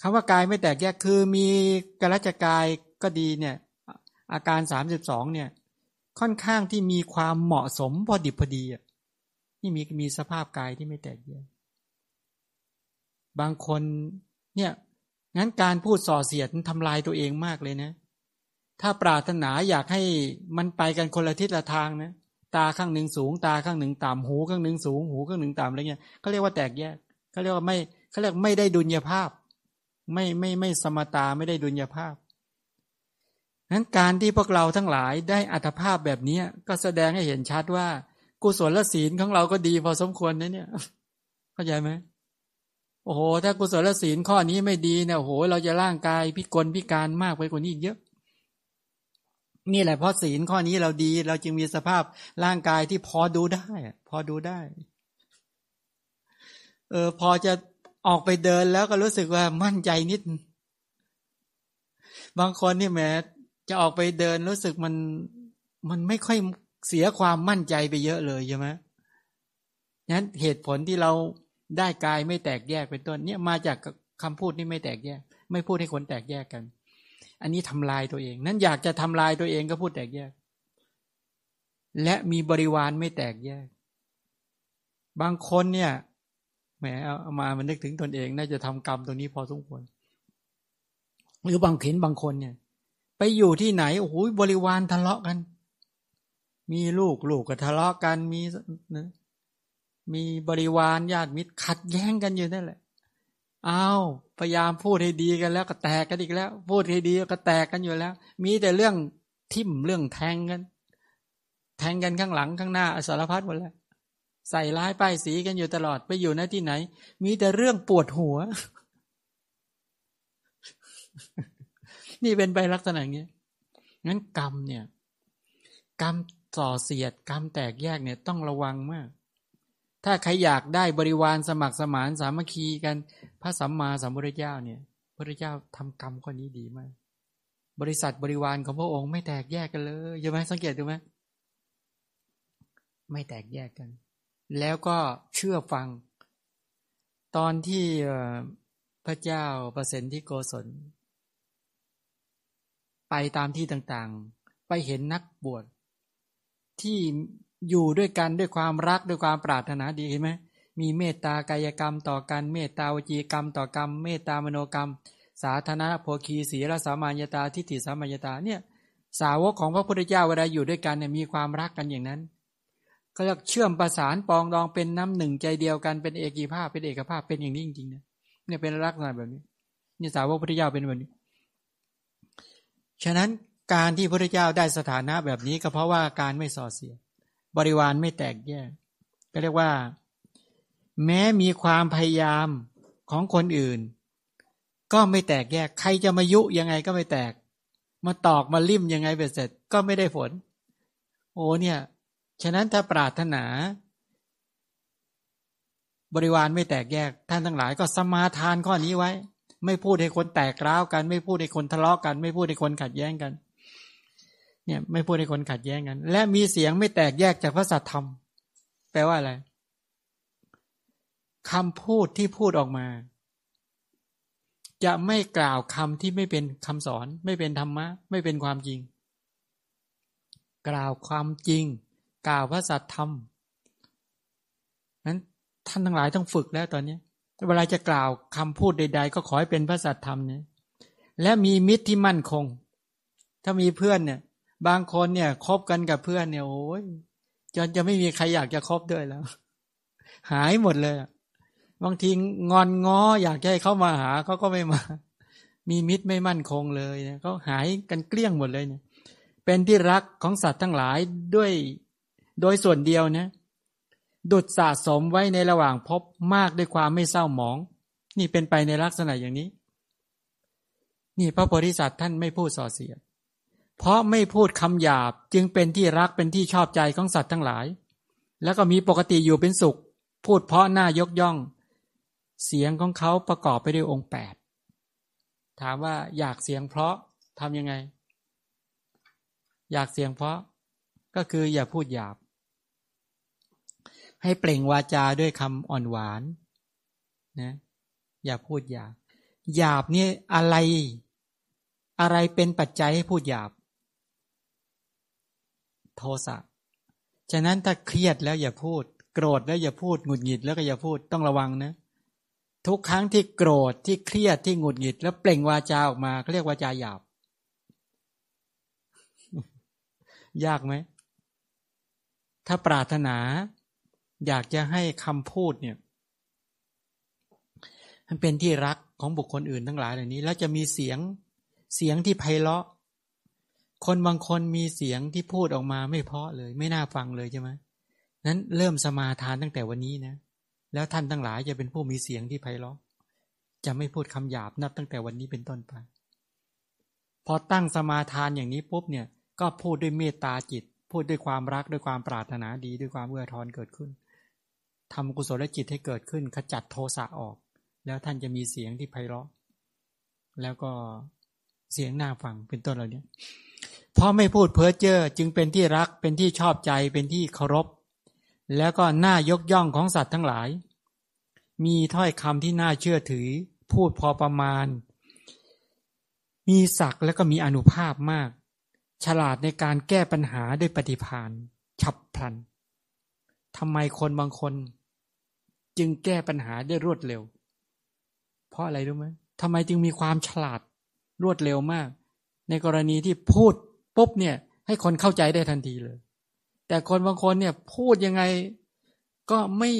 Speaker 1: คำว่ากายไม่แตกแยกคือมีกระจกกายก็ดีเนี่ย อาการสามสิบสองเนี่ย ค่อนข้างที่มีความเหมาะสมพอดิบพอดีอะนี่มีมีสภาพกายที่ไม่แตกแยก บางคนเนี่ยงั้นการพูดส่อเสียดทำลายตัวเองมากเลยนะ ถ้าปรารถนาอยากให้มันไปกันคนละทิศละทางนะตาข้างหนึ่งสูง ตาข้างหนึ่งต่ำหูข้างหนึ่งสูง หูข้างหนึ่งต่ำอะไรเงี้ยเขาเรียกว่าแตกแยกเขาเรียกว่าไม่เขาเรียกไม่ได้ดุลยภาพ ไม่ไม่ไม่สมตาไม่ได้ดุลยภาพนั้นการที่พวกเราทั้งหลายได้อัตภาพแบบนี้ก็แสดงให้เห็นชัดว่า กุศลศีลของเราก็ดีพอสมควรนะเนี่ย เข้าใจไหม โอ้โห ถ้ากุศลศีลข้อนี้ไม่ดีเนี่ยโอ้โห เราจะร่างกายพิกลพิการมากไปกว่านี้อีกเยอะ นี่แหละเพราะศีลข้อนี้เราดี เราจึงมีสภาพร่างกายที่พอดูได้ พอดูได้ เออ พอจะออกไปเดินแล้วก็รู้สึกว่ามั่นใจนิด บางคนนี่แม้จะออกไปเดินรู้สึกมันมันไม่ค่อยเสียความมั่นใจไปเยอะเลยใช่ไหมนั้นเหตุผลที่เรา ได้กายไม่แตกแยกเป็นต้น เนี่ยมาจากคำพูดนี่ไม่แตกแยก ไม่พูดให้คนแตกแยกกัน อันนี้ทำลายตัวเอง นั้นอยากจะทำลายตัวเองก็พูดแตกแยก และมีบริวารไม่แตกแยก บางคนเนี่ยแหมเอามามันนึกถึงตนเอง น่าจะทำกรรมตรงนี้พอสมควร หรือบางเห็นบางคนเนี่ย ไปอยู่ที่ไหนโอ้โหบริวารทะเลาะกัน มีลูกลูกก็ทะเลาะกันมีนะ มีบริวารญาติมิตรขัดแย้งกันอยู่นั่นแหละอ้าวพยายามพูดให้ดีกันแล้วก็แตกกันอีกแล้ว พูดให้ดีก็แตกกันอยู่แล้ว มีแต่เรื่องทิ่มเรื่องแทงกัน แทงกันข้างหลังข้างหน้าสารพัดหมดแล้วใส่ร้ายป้ายสีกันอยู่ตลอดไปอยู่หนที่ไหน มีแต่เรื่องปวดหัว นี่เป็นไปลักษณะอย่างนี้งั้นกรรมเนี่ย กรรมส่อเสียด กรรมแตกแยกเนี่ยต้องระวังมาก ถ้าใครอยากได้บริวารสมัครสมานสามัคคีกัน พระสัมมาสัมพุทธเจ้าเนี่ย พระเจ้าทำกรรมข้อนี้ดีมาก บริษัทบริวารของพระองค์ไม่แตกแยกกันเลยใช่ไหมสังเกตดูไหมไม่แตกแยกกัน แล้วก็เชื่อฟัง ตอนที่พระเจ้าประสิทธิโกศล ไปตามที่ต่างๆ ไปเห็นนักบวชที่ อยู่ด้วยกันด้วยความรักด้วยความปรารถนาดีเห็นไหมมีเมตตากายกรรมต่อกันเมตตาวจีกรรมต่อกรรม เมตตามโนกรรม สาธารณโภคีศีลสามัญญาตาทิฏฐิสามัญญาตาเนี่ยสาวกของพระพุทธเจ้าเวลาอยู่ด้วยกันเนี่ยมีความรักกันอย่างนั้นก็เรียกเชื่อมประสานปองดองเป็นน้ำหนึ่งใจเดียวกันเป็นเอกีภาพเป็นเอกภาพเป็นอย่างนี้จริงๆนี่ยเนี่ยเป็นลักษณะแบบนี้นี่สาวกพระพุทธเจ้าเป็นแบบนี้ ฉะนั้นการที่พระพุทธเจ้าได้สถานะแบบนี้ก็เพราะว่าการไม่ส่อเสีย บริวารไม่แตกแยก ก็เรียกว่า แม้มีความพยายามของคนอื่น ก็ไม่แตกแยก ใครจะมายุยังไงก็ไม่แตก มาตอกมาลิ่มยังไงเบ็ดเสร็จก็ไม่ได้ผล โอ้เนี่ย ฉะนั้นถ้าปรารถนา บริวารไม่แตกแยก ท่านทั้งหลายก็สมาทานข้อนี้ไว้ ไม่พูดให้คนแตกร้าวกัน ไม่พูดให้คนทะเลาะกัน ไม่พูดให้คนขัดแย้งกัน เนี่ยไม่พูดให้คนขัดแย้งกัน และมีเสียงไม่แตกแยกจากพระสัตธรรม แปลว่าอะไรคำพูดที่พูดออกมา จะไม่กล่าวคำที่ไม่เป็นคำสอน ไม่เป็นธรรมะ ไม่เป็นความจริง กล่าวความจริง กล่าวพระสัตธรรมนั้นท่านทั้งหลายต้องฝึกแล้วตอนนี้เวลาจะกล่าวคำพูดใด ๆ ก็ขอให้เป็นพระสัตธรรมเนี่ยและมีมิตรที่มั่นคง ถ้ามีเพื่อนเนี่ย บางคนเนี่ยคบกันกับเพื่อนเนี่ยโอ้ยจนจะไม่มีใครอยากจะคบด้วยแล้ว หายหมดเลย บางทีงอนง้ออยากให้เขามาหาเขาก็ไม่มา มีมิตรไม่มั่นคงเลยเนี่ยเขาหายกันเกลี้ยงหมดเลยเนี่ย เป็นที่รักของสัตว์ทั้งหลายด้วยโดยส่วนเดียวนะดุดสะสมไว้ในระหว่างพบมากด้วยความไม่เศร้าหมอง นี่เป็นไปในลักษณะอย่างนี้ นี่พระโพธิสัตว์ท่านไม่พูดส่อเสียด เพราะไม่พูดคำหยาบจึงเป็นที่รักเป็นที่ชอบใจของสัตว์ทั้งหลาย แล้วก็มีปกติอยู่เป็นสุข พูดเพราะหน้ายกย่อง เสียงของเขาประกอบไปด้วยองค์แปดถามว่าอยากเสียงเพราะทำยังไง อยากเสียงเพราะก็คืออย่าพูดหยาบ ให้เปล่งวาจาด้วยคำอ่อนหวานนะอย่าพูดหยาบ หยาบนี่อะไร อะไรเป็นปัจจัยให้พูดหยาบ โทสะฉะนั้นถ้าเครียดแล้วอย่าพูด โกรธแล้วอย่าพูดหงุดหงิดแล้วก็อย่าพูดต้องระวังนะ ทุกครั้งที่โกรธที่เครียดที่หงุดหงิด แล้วเปล่งวาจาออกมาเขาเรียกวาจาหยาบ ยากไหม ถ้าปรารถนา อยากจะให้คำพูดเนี่ยมันเป็นที่รักของบุคคลอื่นทั้งหลายเหล่านี้ แล้วจะมีเสียงเสียงที่ไพเราะ คนบางคนมีเสียงที่พูดออกมาไม่เพาะเลย ไม่น่าฟังเลยใช่ไหมนั้นเริ่มสมาทานตั้งแต่วันนี้นะ แล้วท่านทั้งหลายจะเป็นผู้มีเสียงที่ไพเราะจะไม่พูดคำหยาบนับตั้งแต่วันนี้เป็นต้นไป พอตั้งสมาทานอย่างนี้ปุ๊บเนี่ย ก็พูดด้วยเมตตาจิต พูดด้วยความรักด้วยความปรารถนาดีด้วยความเอื้อทอนเกิดขึ้นทำกุศลจิตให้เกิดขึ้น ขจัดโทสะออก แล้วท่านจะมีเสียงที่ไพเราะ แล้วก็เสียงน่าฟังเป็นต้นเหล่านี้ เพราะไม่พูดเพ้อเจ้อจึงเป็นที่รักเป็นที่ชอบใจเป็นที่เคารพ แล้วก็น่ายกย่องของสัตว์ทั้งหลาย มีถ้อยคำที่น่าเชื่อถือ พูดพอประมาณ มีศักดิ์แล้วก็มีอนุภาพมาก ฉลาดในการแก้ปัญหาด้วยปฏิพานฉับพลันทำไมคนบางคน จึงแก้ปัญหาได้รวดเร็ว เพราะอะไรรู้ไหมทำไมจึงมีความฉลาดรวดเร็วมาก ในกรณีที่พูดปุ๊บเนี่ย ให้คนเข้าใจได้ทันทีเลย แต่คนบางคนเนี่ย พูดยังไงก็ไม่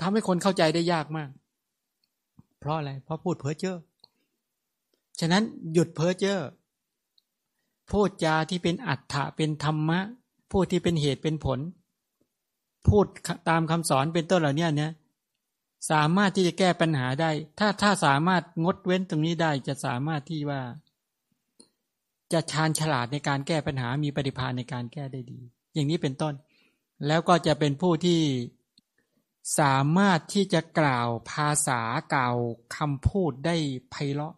Speaker 1: ทำให้คนเข้าใจได้ยากมาก เพราะอะไร เพราะพูดเพ้อเจ้อฉะนั้นหยุดเพ้อเจ้อพูดจาที่เป็นอัฏฐะเป็นธรรมะ พูดที่เป็นเหตุเป็นผล พูดตามคำสอนเป็นต้นเหล่านี้เนี่ยสามารถที่จะแก้ปัญหาได้ ถ้าถ้าสามารถงดเว้นตรงนี้ได้จะสามารถที่ว่า จะชาญฉลาดในการแก้ปัญหา มีปฏิภาณในการแก้ได้ดี อย่างนี้เป็นต้น แล้วก็จะเป็นผู้ที่สามารถที่จะกล่าวภาษากล่าวคำพูดได้ไพเราะ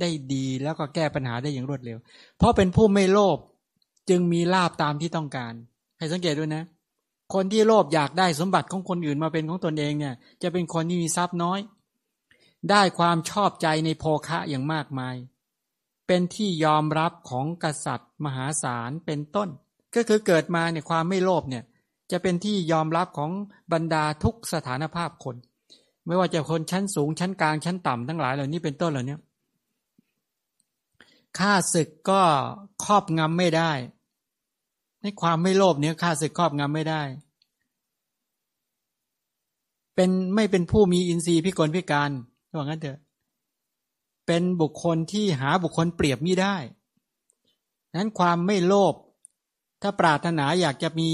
Speaker 1: ได้ดีแล้วก็แก้ปัญหาได้อย่างรวดเร็ว เพราะเป็นผู้ไม่โลภจึงมีลาบตามที่ต้องการ ให้สังเกตด้วยนะ คนที่โลภอยากได้สมบัติของคนอื่นมาเป็นของตนเองเนี่ย จะเป็นคนที่มีทรัพย์น้อย ได้ความชอบใจในโภคะอย่างมากมาย เป็นที่ยอมรับของกษัตริย์ มหาศาลเป็นต้น ก็คือเกิดมาเนี่ยความไม่โลภเนี่ยจะเป็นที่ยอมรับของบรรดาทุกสถานภาพคน ไม่ว่าจะคนชั้นสูงชั้นกลางชั้นต่ำทั้งหลายเหล่านี้เป็นต้นเหล่านี้ข้าศึกก็ครอบงำไม่ได้ในความไม่โลภเนี่ยข้าศึกครอบงำไม่ได้ เป็นไม่เป็นผู้มีอินทรีย์พิกลพิการว่างั้นเถอะ เป็นบุคคลที่หาบุคคลเปรียบมิได้นั้นความไม่โลภถ้าปรารถนาอยากจะมี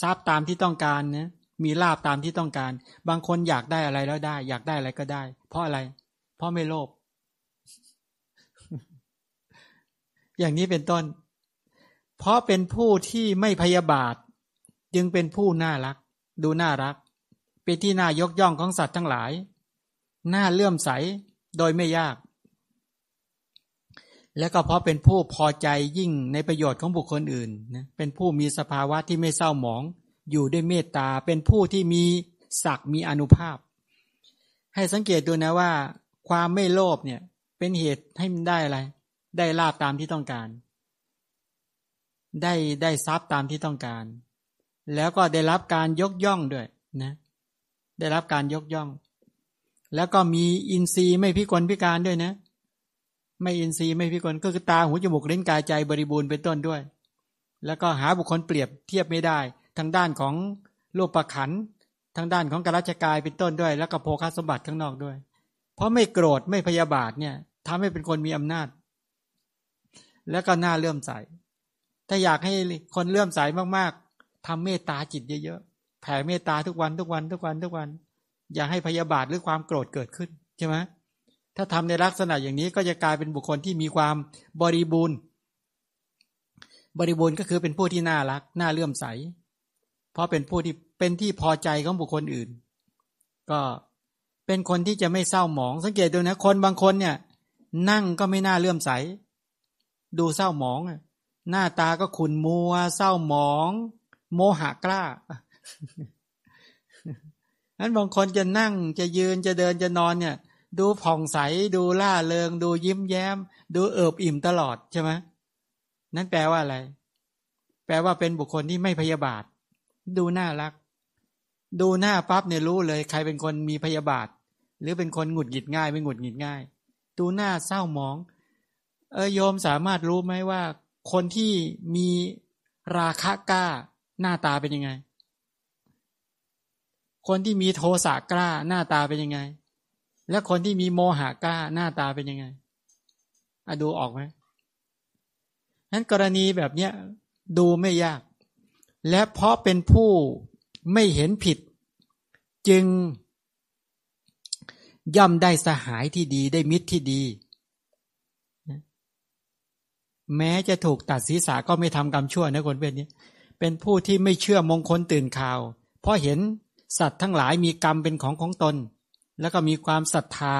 Speaker 1: ทรัพย์ตามที่ต้องการนะมีลาบตามที่ต้องการ บางคนอยากได้อะไรแล้วได้ อยากได้อะไรก็ได้ เพราะอะไร เพราะไม่โลภอย่างนี้เป็นต้น เพราะเป็นผู้ที่ไม่พยาบาท จึงเป็นผู้น่ารัก ดูน่ารัก เป็นที่น่ายกย่องของสัตว์ทั้งหลาย น่าเลื่อมใส โดยไม่ยาก และก็เพราะเป็นผู้พอใจยิ่งในประโยชน์ของบุคคลอื่นนะเป็นผู้มีสภาวะที่ไม่เศร้าหมอง อยู่ด้วยเมตตา เป็นผู้ที่มีศักดิ์มีอนุภาพ ให้สังเกตดูนะว่า ความไม่โลภเนี่ยเป็นเหตุให้มันได้อะไร ได้ลาบตามที่ต้องการ ได้ได้ทรัพย์ตามที่ต้องการ แล้วก็ได้รับการยกย่องด้วยนะได้รับการยกย่อง แล้วก็มีอินทรีย์ไม่พิกลพิการด้วยนะ ไม่อินทรีย์ไม่พิกลก็คือตาหูจมูกเล่นกายใจบริบูรณ์เป็นต้นด้วย แล้วก็หาบุคคลเปรียบเทียบไม่ได้ ทางด้านของโลกประขันทางด้านของการาชกายเป็นต้นด้วย แล้วก็โภคสมบัติข้างนอกด้วย เพราะไม่โกรธไม่พยาบาทเนี่ยทำให้เป็นคนมีอำนาจ แล้วก็น่าเลื่อมใส ถ้าอยากให้คนเลื่อมใสมากๆทำเมตตาจิตเยอะๆแผ่เมตตาทุกวันทุกวันทุกวันทุกวัน อย่าให้พยาบาทหรือความโกรธเกิดขึ้นใช่ไหมถ้าทำในลักษณะอย่างนี้ก็จะกลายเป็นบุคคลที่มีความบริบูรณ์ บริบูรณ์ก็คือเป็นผู้ที่น่ารัก น่าเลื่อมใส เพราะเป็นผู้ที่เป็นที่พอใจของบุคคลอื่น ก็เป็นคนที่จะไม่เศร้าหมอง สังเกตดูนะคนบางคนเนี่ย นั่งก็ไม่น่าเลื่อมใส ดูเศร้าหมองหน้าตาก็ขุนมัว เศร้าหมอง โมหะกล้า นั้นบางคนจะนั่งจะยืนจะเดินจะนอนเนี่ย ดูผ่องใส ดูล่าเริง ดูยิ้มแย้ม ดูเอิบอิ่มตลอดใช่ไหมนั่นแปลว่าอะไร แปลว่าเป็นบุคคลที่ไม่พยาบาท ดูน่ารัก ดูหน้าปั๊บเนี่ยรู้เลย ใครเป็นคนมีพยาบาท หรือเป็นคนหงุดหงิดง่ายไม่หงุดหงิดง่าย ดูหน้าเศร้าหมอง เออโยมสามารถรู้ไหมว่า คนที่มีราคะกล้าหน้าตาเป็นยังไง คนที่มีโทสะกล้าหน้าตาเป็นยังไง และคนที่มีโมหะกล้าหน้าตาเป็นยังไงอะดูออกไหมนั้นกรณีแบบเนี้ยดูไม่ยาก และเพราะเป็นผู้ไม่เห็นผิด จึง ย่อมได้สหายที่ดีได้มิตรที่ดี แม้จะถูกตัดศีรษะก็ไม่ทำกรรมชั่วนะคนเป็นนี้เป็นผู้ที่ไม่เชื่อมงคลตื่นข่าว เพราะเห็น สัตว์ทั้งหลายมีกรรมเป็นของของตน แล้วก็มีความศรัทธา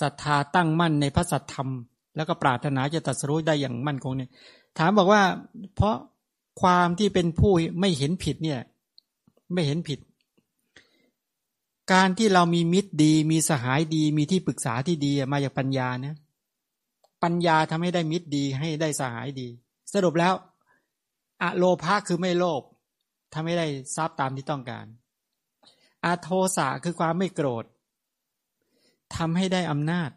Speaker 1: ศรัทธาตั้งมั่นในพระสัทธรรม แล้วก็ปรารถนาจะตัดสู้ได้อย่างมั่นคงเนี่ย ถามบอกว่า เพราะความที่เป็นผู้ไม่เห็นผิดเนี่ย ไม่เห็นผิด การที่เรามีมิตรดี มีสหายดี มีที่ปรึกษาที่ดีมาจากปัญญานะ ปัญญาทำให้ได้มิตรดีให้ได้สหายดี สรุปแล้วอะโลภะคือไม่โลภทำให้ได้ทรัพย์ตามที่ต้องการ อาโทสะคือความไม่โกรธทำให้ได้อำนาจ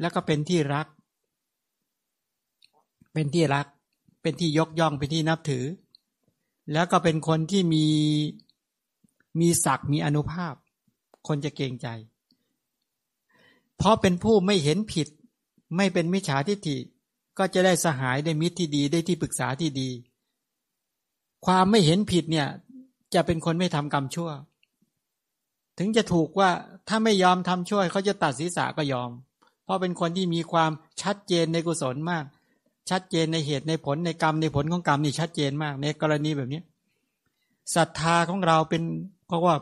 Speaker 1: แล้วก็เป็นที่รัก เป็นที่รัก เป็นที่ยกย่องเป็นที่นับถือ แล้วก็เป็นคนที่มีมีศักดิ์มีอนุภาพ คนจะเกรงใจ เพราะเป็นผู้ไม่เห็นผิด ไม่เป็นมิจฉาทิฏฐิก็จะได้สหายได้มิตรที่ดีได้ที่ปรึกษาที่ดี ความไม่เห็นผิดเนี่ย จะเป็นคนไม่ทำกรรมชั่ว ถึงจะถูกว่าถ้าไม่ยอมทำช่วยเขาจะตัดศีรษะก็ยอม เพราะเป็นคนที่มีความชัดเจนในกุศลมาก ชัดเจนในเหตุในผลในกรรมในผลของกรรมนี่ชัดเจนมาก ในกรณีแบบนี้ศรัทธาของเราเป็นเพราะว่า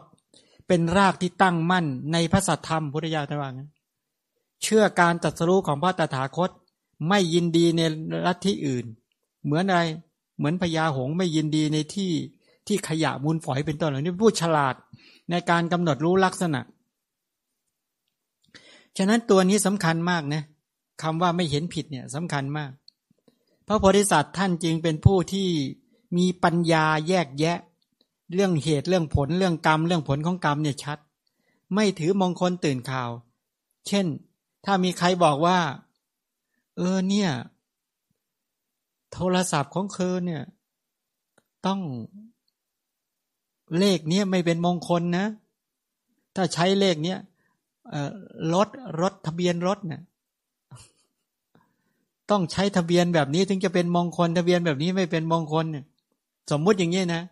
Speaker 1: เป็นรากที่ตั้งมั่นในพระสัทธรรมพุทธญาณว่างั้นเชื่อการตัดสู้ของพระตถาคต ไม่ยินดีในรัฐที่อื่น เหมือนอะไรเหมือนพญาหงไม่ยินดีในที่ที่ขยะมูลฝอยเป็นต้นเหล่านี้ผู้ฉลาด ในการกำหนดรู้ลักษณะ ฉะนั้นตัวนี้สำคัญมากนะคำว่าไม่เห็นผิดเนี่ยสำคัญมาก พระโพธิสัตว์ท่านจึงเป็นผู้ที่มีปัญญาแยกแยะ เรื่องเหตุเรื่องผลเรื่องกรรม เรื่องผลของกรรมเนี่ยชัด ไม่ถือมงคลตื่นข่าว เช่น ถ้ามีใครบอกว่า เออเนี่ย โทรศัพท์ของเธอเนี่ย ต้อง เลขเนี้ยไม่เป็นมงคลนะ ถ้าใช้เลขเนี้ยรถรถทะเบียนรถเนี่ยต้องใช้ทะเบียนแบบนี้ถึงจะเป็นมงคล ทะเบียนแบบนี้ไม่เป็นมงคลเนี่ย สมมุติอย่างนี้นะ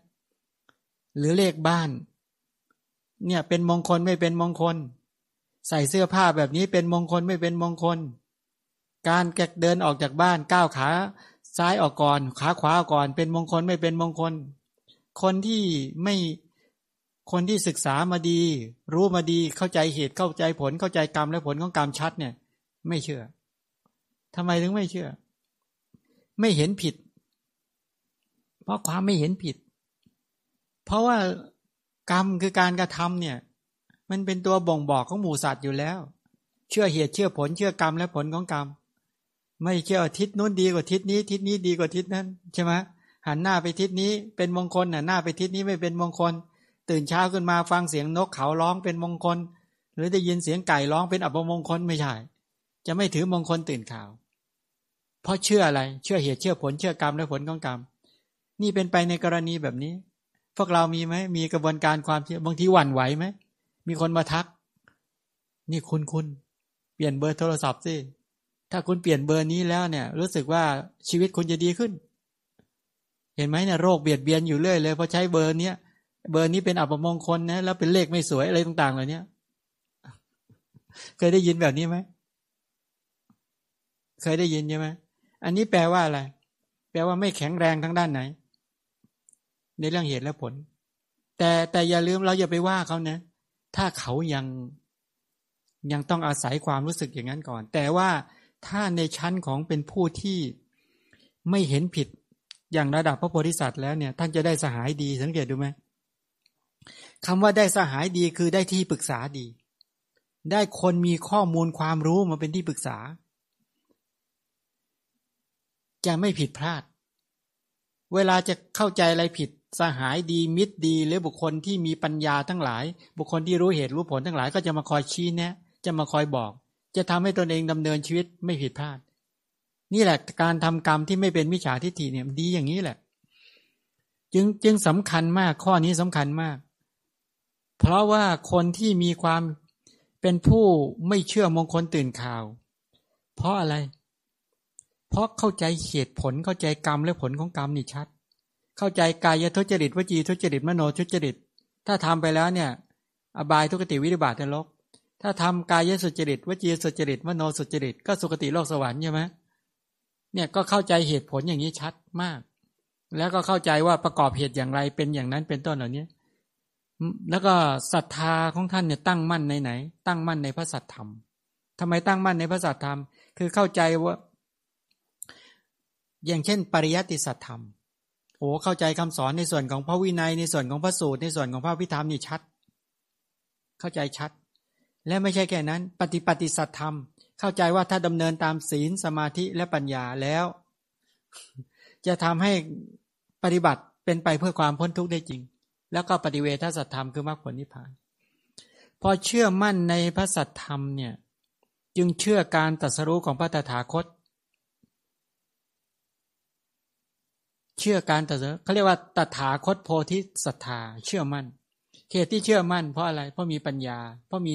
Speaker 1: หรือเลขบ้าน เนี่ยเป็นมงคลไม่เป็นมงคล ใส่เสื้อผ้าแบบนี้เป็นมงคลไม่เป็นมงคล การแกเดินออกจากบ้านก้าวขา ซ้ายออกก่อน ขาขวาออกก่อน เป็นมงคลไม่เป็นมงคล คนที่ไม่คนที่ศึกษามาดี รู้มาดีเข้าใจเหตุเข้าใจผลเข้าใจกรรมและผลของกรรมชัดเนี่ย ไม่เชื่อทำไมถึงไม่เชื่อ ไม่เห็นผิด เพราะความไม่เห็นผิด เพราะว่ากรรมคือการกระทำเนี่ย มันเป็นตัวบ่งบอกของหมู่สัตว์อยู่แล้ว เชื่อเหตุเชื่อผลเชื่อกรรมและผลของกรรมไม่เชื่อทิศนู้นดีกว่าทิศนี้ ทิศนี้ดีกว่าทิศนั้นใช่ไหม หันหน้าไปทิศนี้เป็นมงคลหันหน้าไปทิศนี้ไม่เป็นมงคล ตื่นเช้าขึ้นมาฟังเสียงนกเขาร้องเป็นมงคล หรือได้ยินเสียงไก่ร้องเป็นอัปมงคลไม่ใช่ จะไม่ถือมงคลตื่นข่าว เพราะเชื่ออะไรเชื่อเหตุเชื่อผลเชื่อกรรมและผลของกรรม นี่เป็นไปในกรณีแบบนี้ พวกเรามีไหมมีกระบวนการความเชื่อบางทีหวั่นไหวไหมมีคนมาทัก นี่คุณคุณเปลี่ยนเบอร์โทรศัพท์สิถ้าคุณเปลี่ยนเบอร์นี้แล้วเนี่ย รู้สึกว่าชีวิตคุณจะดีขึ้น เห็นไหมเนี่ยโรคเบียดเบียนอยู่เรื่อยเลยเพราะใช้เบอร์เนี้ยเบอร์นี้เป็นอัปมงคลนะ แล้วเป็นเลขไม่สวยอะไรต่างๆเหล่านี้เคยได้ยินแบบนี้ไหมเคยได้ยินใช่ไหมอันนี้แปลว่าอะไร แปลว่าไม่แข็งแรงทั้งด้านไหน ในเรื่องเหตุและผล แต่แต่อย่าลืมเราอย่าไปว่าเขานะ ถ้าเขายังยังต้องอาศัยความรู้สึกอย่างนั้นก่อน แต่ว่าถ้าในชั้นของเป็นผู้ที่ไม่เห็นผิด อย่างระดับพระโพธิสัตว์แล้วเนี่ยท่านจะได้สหายดีสังเกตดูไหมคำว่าได้สหายดีคือได้ที่ปรึกษาดี ได้คนมีข้อมูลความรู้มาเป็นที่ปรึกษา จะไม่ผิดพลาด เวลาจะเข้าใจอะไรผิดสหายดีมิตรดีหรือบุคคลที่มีปัญญาทั้งหลาย บุคคลที่รู้เหตุรู้ผลทั้งหลาย ก็จะมาคอยชี้แนะ จะมาคอยบอก จะทำให้ตนเองดำเนินชีวิตไม่ผิดพลาด นี่แหละการทำกรรมที่ไม่เป็นมิจฉาทิฏฐิเนี่ยดีอย่างนี้แหละ จึงจึงสำคัญมากข้อนี้สำคัญมาก เพราะว่าคนที่มีความเป็นผู้ไม่เชื่อมงคลตื่นข่าว เพราะอะไร เพราะเข้าใจเหตุผลเข้าใจกรรมและผลของกรรมนี่ชัด เข้าใจกายทุจริตวจีทุจริตมโนทุจริต ถ้าทำไปแล้วเนี่ย อบายทุกติวิริบาตนรกถ้าทำกายสุจริตวจีสุจริตมโนสุจริตก็สุคติโลกสวรรค์ใช่ไหม เนี่ยก็เข้าใจเหตุผลอย่างนี้ชัดมาก แล้วก็เข้าใจว่าประกอบเหตุอย่างไรเป็นอย่างนั้นเป็นต้นเหล่านี้แล้วก็ศรัทธาของท่านเนี่ยตั้งมั่นในไหน ตั้งมั่นในพระสัทธรรมทำไมตั้งมั่นในพระสัทธรรม คือเข้าใจว่า อย่างเช่น ปริยัติสัทธรรมโอ้เข้าใจคำสอนในส่วนของพระวินัยในส่วนของพระสูตรในส่วนของพระพิธรรมนี่ชัด เข้าใจชัด และไม่ใช่แค่นั้น ปฏิปฏิสัทธรรม เข้าใจว่าถ้าดำเนินตามศีลสมาธิและปัญญาแล้ว จะทำให้ปฏิบัติเป็นไปเพื่อความพ้นทุกข์ได้จริง แล้วก็ปฏิเวทสัตธรรมคือมรรคผลนิพพาน พอเชื่อมั่นในพระสัตธรรมเนี่ยจึงเชื่อการตรัสรู้ของพระตถาคต เชื่อการตรัสรู้เขาเรียกว่าตถาคตโพธิศรัทธาเชื่อมั่นเหตุที่เชื่อมั่นเพราะอะไร เพราะมีปัญญา เพราะมี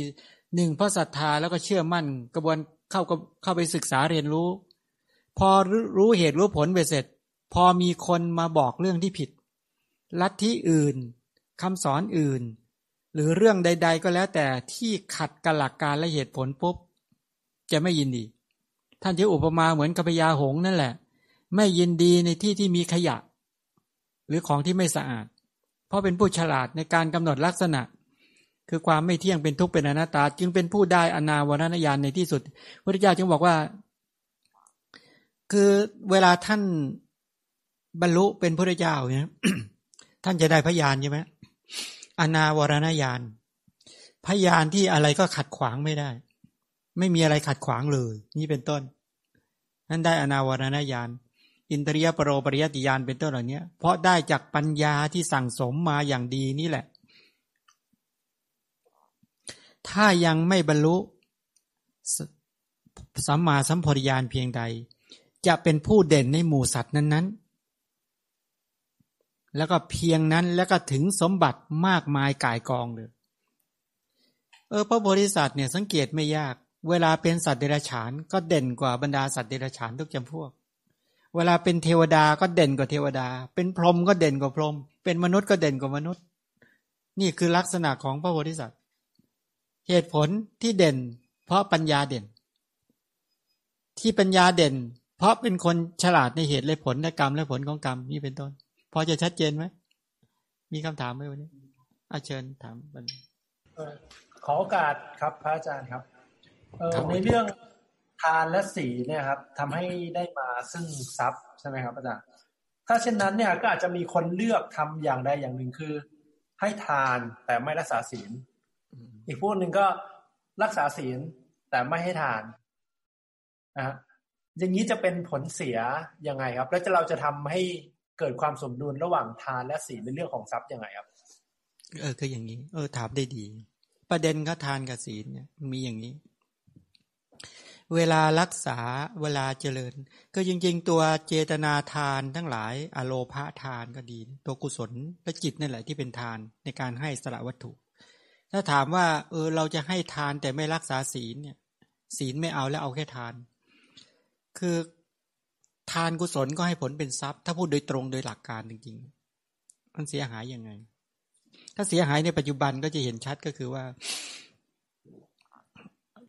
Speaker 1: หนึ่งเพราะศรัทธาแล้วก็เชื่อมั่น กระบวนเข้าเข้าไปศึกษาเรียนรู้ พอรู้เหตุรู้ผลไปเสร็จ พอมีคนมาบอกเรื่องที่ผิด ลัทธิอื่นคำสอนอื่น หรือเรื่องใด ๆ ก็แล้วแต่ที่ขัดกับหลักการและเหตุผลปุ๊บจะไม่ยินดี ท่านที่อุปมาเหมือนกับพญาหงนั่นแหละ ไม่ยินดีในที่ที่มีขยะ หรือของที่ไม่สะอาด เพราะเป็นผู้ฉลาดในการกำหนดลักษณะ คือความไม่เที่ยงเป็นทุกข์เป็นอนัตตา จึงเป็นผู้ได้อนาวรณญาณในที่สุด พระเจ้าจึงบอกว่า คือเวลาท่านบรรลุเป็นพระเจ้าเนี่ยท่านจะได้พยานใช่ไหมอนาวรณญาณพยานที่อะไรก็ขัดขวางไม่ได้ ไม่มีอะไรขัดขวางเลย นี่เป็นต้นนั่นได้อนาวรณญาณอินทรียปรโรปริยติญาณเป็นต้นเหล่านี้เพราะได้จากปัญญาที่สั่งสมมาอย่างดีนี่แหละ ถ้ายังไม่บรรลุสัมมาสัมพธิญาณเพียงใด จะเป็นผู้เด่นในหมู่สัตว์นั้นๆ แล้วก็เพียงนั้นแล้วก็ถึงสมบัติมากมายกายกองเลย เออพระโพธิสัตว์เนี่ยสังเกตไม่ยาก เวลาเป็นสัตว์เดรัจฉาน ก็เด่นกว่าบรรดาสัตว์เดรัจฉานทุกจำพวก เวลาเป็นเทวดาก็เด่นกว่าเทวดา เป็นพรหมก็เด่นกว่าพรหมเป็นมนุษย์ก็เด่นกว่ามนุษย์ นี่คือลักษณะของพระโพธิสัตว์ เหตุผลที่เด่น เพราะปัญญาเด่น ที่ปัญญาเด่น เพราะเป็นคนฉลาดในเหตุและผลและกรรมและผลของกรรมนี่เป็นต้น พอจะชัดเจนไหมมีคำถามไหมวันนี้อาเชิญถามบัน
Speaker 2: ขอโอกาสครับพระอาจารย์ครับในเรื่องทานและสีเนี่ยครับทำให้ได้มาซึ่งทรัพย์ใช่ไหมครับอาจารย์ถ้าเช่นนั้นเนี่ยก็อาจจะมีคนเลือกทำอย่างใดอย่างหนึ่งคือ ให้ทานแต่ไม่รักษาศีล อีกพวกหนึ่งก็รักษาศีลแต่ไม่ให้ทานนะอย่างนี้จะเป็นผลเสียยังไงครับ แล้วจะเราจะทำให้เกิดความสมดุลระหว่างทานและศีลในเรื่องของทรัพย์ยังไงครับ
Speaker 1: เออคืออย่างนี้ เออ ถามได้ดี ประเด็นก็ทานกับศีลเนี่ยมีอย่างนี้ เวลารักษาเวลาเจริญ ก็จริง ๆ ตัวเจตนาทานทั้งหลาย อโลภาทานก็ดี ตัวกุศลและจิตนั่นแหละที่เป็นทานในการให้สละวัตถุ ถ้าถามว่า เออ เราจะให้ทานแต่ไม่รักษาศีลเนี่ย ศีลไม่เอาแล้วเอาแค่ทาน คือทานกุศลก็ให้ผลเป็นทรัพย์ ถ้าพูดโดยตรงโดยหลักการจริงๆ มันเสียหายยังไง ถ้าเสียหายในปัจจุบันก็จะเห็นชัดก็คือว่า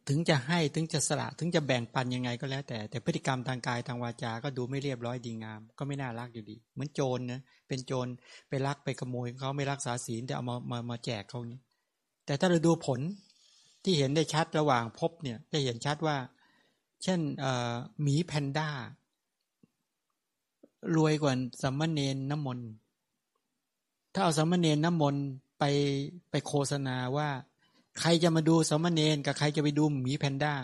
Speaker 1: ถึงจะให้ถึงจะสละถึงจะแบ่งปันยังไงก็แล้ว แต่ แต่พฤติกรรมทางกายทางวาจา ก็ดูไม่เรียบร้อยดีงาม ก็ไม่น่ารักอยู่ดี เหมือนโจรนะเป็นโจรไปลักไปขโมยเขาไม่รักษาศีลแต่เอามามามาแจกเขานี้ แต่ถ้าเราดูผลที่เห็นได้ชัดระหว่างพบเนี่ยจะเห็นชัดว่า เช่นหมีแพนด้า รวยกว่าสัมมเนนน้ำมนต์ถ้าเอาสัมมเนนน้ำมนต์ไปไปโฆษณาว่า ใครจะมาดูสัมมเนนกับใครจะไปดูหมีแพนด้า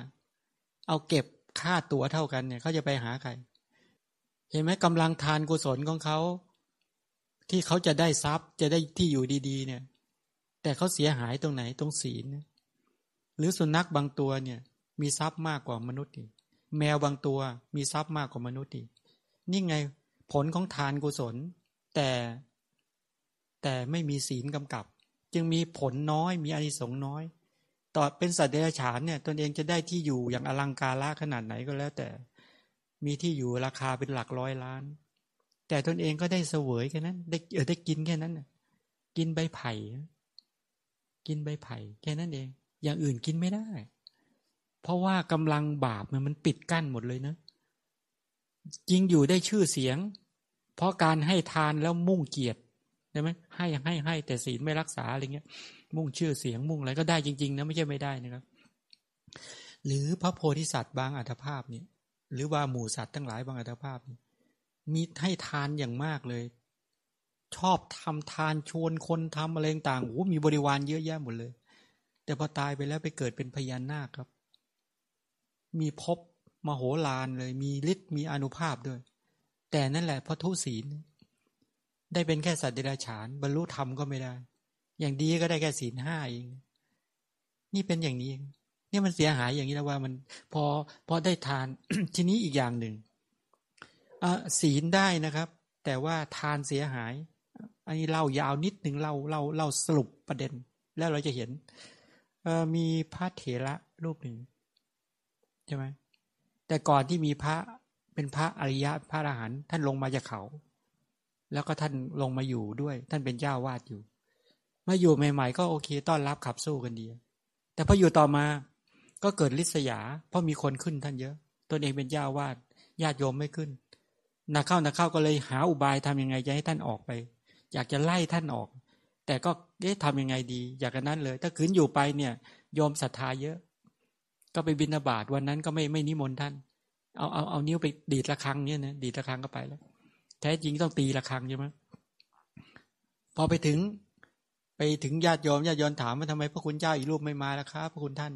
Speaker 1: เอาเก็บค่าตั๋วเท่ากันเนี่ยเขาจะไปหาใคร เห็นไหมกำลังทานกุศลของเขา ที่เขาจะได้ทรัพย์จะได้ที่อยู่ดี ๆ เนี่ย แต่เขาเสียหายตรงไหนตรงศีลหรือสุนัขบางตัวเนี่ย มีทรัพย์มากกว่ามนุษย์อีกแมวบางตัวมีทรัพย์มากกว่ามนุษย์อีกนี่ไงผลของทานกุศล แต่แต่ไม่มีศีลกำกับ จึงมีผลน้อยมีอานิสงส์น้อย ต่อเป็นสัตว์เดรัจฉานเนี่ยตนเองจะได้ที่อยู่อย่างอลังการละขนาดไหนก็แล้ว แต่มีที่อยู่ราคาเป็นหลักร้อยล้าน แต่ตนเองก็ได้เสวยแค่นั้น ได้เออได้กินแค่นั้นกินใบไผ่ กินใบไผ่แค่นั้นเอง อย่างอื่นกินไม่ได้ เพราะว่ากำลังบาปมันมันปิดกั้นหมดเลยนะจริงอยู่ได้ชื่อเสียง เพราะการให้ทานแล้วมุ่งเกียรติใช่ไหมให้ให้ให้แต่ศีลไม่รักษาอะไรเงี้ย มุ่งชื่อเสียงมุ่งอะไรก็ได้จริง ๆ นะไม่ใช่ไม่ได้นะครับ หรือพระโพธิสัตว์บางอัตภาพเนี่ย หรือว่าหมู่สัตว์ทั้งหลายบางอัตภาพนี่มีให้ทานอย่างมากเลย ชอบทำทานชวนคนทำอะไรต่างๆโอ้มีบริวารเยอะแยะหมดเลย แต่พอตายไปแล้วไปเกิดเป็นพญานาคครับ มีพบมโหฬารเลย มีฤทธิ์มีอนุภาพด้วย แต่นั่นแหละพระทุศีล ได้เป็นแค่สัตว์เดรัจฉาน บรรลุธรรมก็ไม่ได้ อย่างดีก็ได้แค่ศีลห้าเอง นี่เป็นอย่างนี้ เนี่มันเสียหายอย่างนี้แล้วว่ามันพอพอได้ทานทีนี้อีกอย่างหนึ่งศีลได้นะครับ แต่ว่าทานเสียหาย อันนี้เล่ายาวนิดหนึ่งเล่าเล่าเล่าสรุปประเด็น แล้วเราจะเห็นมีพระเถระรูปหนึ่งใช่ไหมแต่ก่อนที่มีพระเป็นพระอริยะพระอรหันต์ท่านลงมาจากเขา แล้วก็ท่านลงมาอยู่ด้วย ท่านเป็นเจ้าวาดอยู่ มาอยู่ใหม่ ๆ ก็โอเค ต้อนรับขับสู้กันดี แต่พออยู่ต่อมาก็เกิดลิษยา เพราะมีคนขึ้นท่านเยอะตนเองเป็นเจ้าวาดญาติโยมไม่ขึ้นนักเข้านักเข้าก็เลยหาอุบายทำยังไงจะให้ท่านออกไป อยากจะไล่ท่านออก แต่ก็เอ๊ะทำยังไงดี อยากกันนั้นเลย ถ้าขืนอยู่ไปเนี่ยโยมศรัทธาเยอะ ก็ไปบินาบาตวันนั้นก็ไม่ไม่นิมนต์ท่าน เอาเอาเอานิ้วไปดีดระฆังเนี่ยนะดีดระฆังก็ไปแล้วแท้จริงต้องตีระฆังใช่ไหมพอไปถึง ไปถึงญาติโยมญาติโยมถามว่าทำไมพระคุณเจ้าอีกรูปไม่มาล่ะครับพระคุณท่าน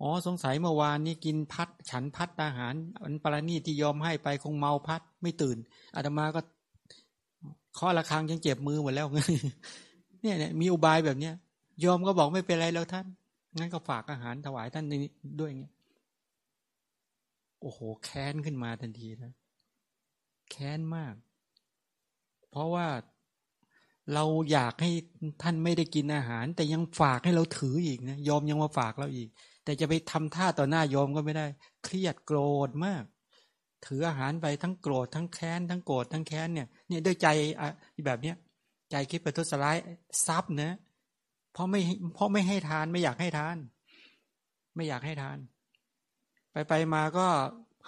Speaker 1: อ๋อสงสัยเมื่อวานนี้กินพัด ฉันพัดอาหารอันปราณีที่ยอมให้ไปคงเมาพัดไม่ตื่นอาตมาก็ ข้อระฆังยังเจ็บมือหมดแล้วเนี่ยเนี่ยมีอุบายแบบเนี้ยยอมก็บอกไม่เป็นไรแล้วท่าน งั้นก็ฝากอาหารถวายท่านนี้ด้วยเงี้ยโอ้โห แค้นขึ้นมาทันทีนะแค้นมาก เพราะว่าเราอยากให้ท่านไม่ได้กินอาหาร แต่ยังฝากให้เราถืออีกนะยอมยังมาฝากเราอีก แต่จะไปทำท่าต่อหน้ายอมก็ไม่ได้ เครียดโกรธมาก ถืออาหารไปทั้งโกรธทั้งแค้นทั้งโกรธทั้งแค้นเนี่ยเนี่ยด้วยใจอะแบบเนี้ยใจคิดไปทุสลายซับนะเพราะไม่เพราะไม่ให้ทานไม่อยากให้ทาน ไม่อยากให้ทาน ไปไปมาก็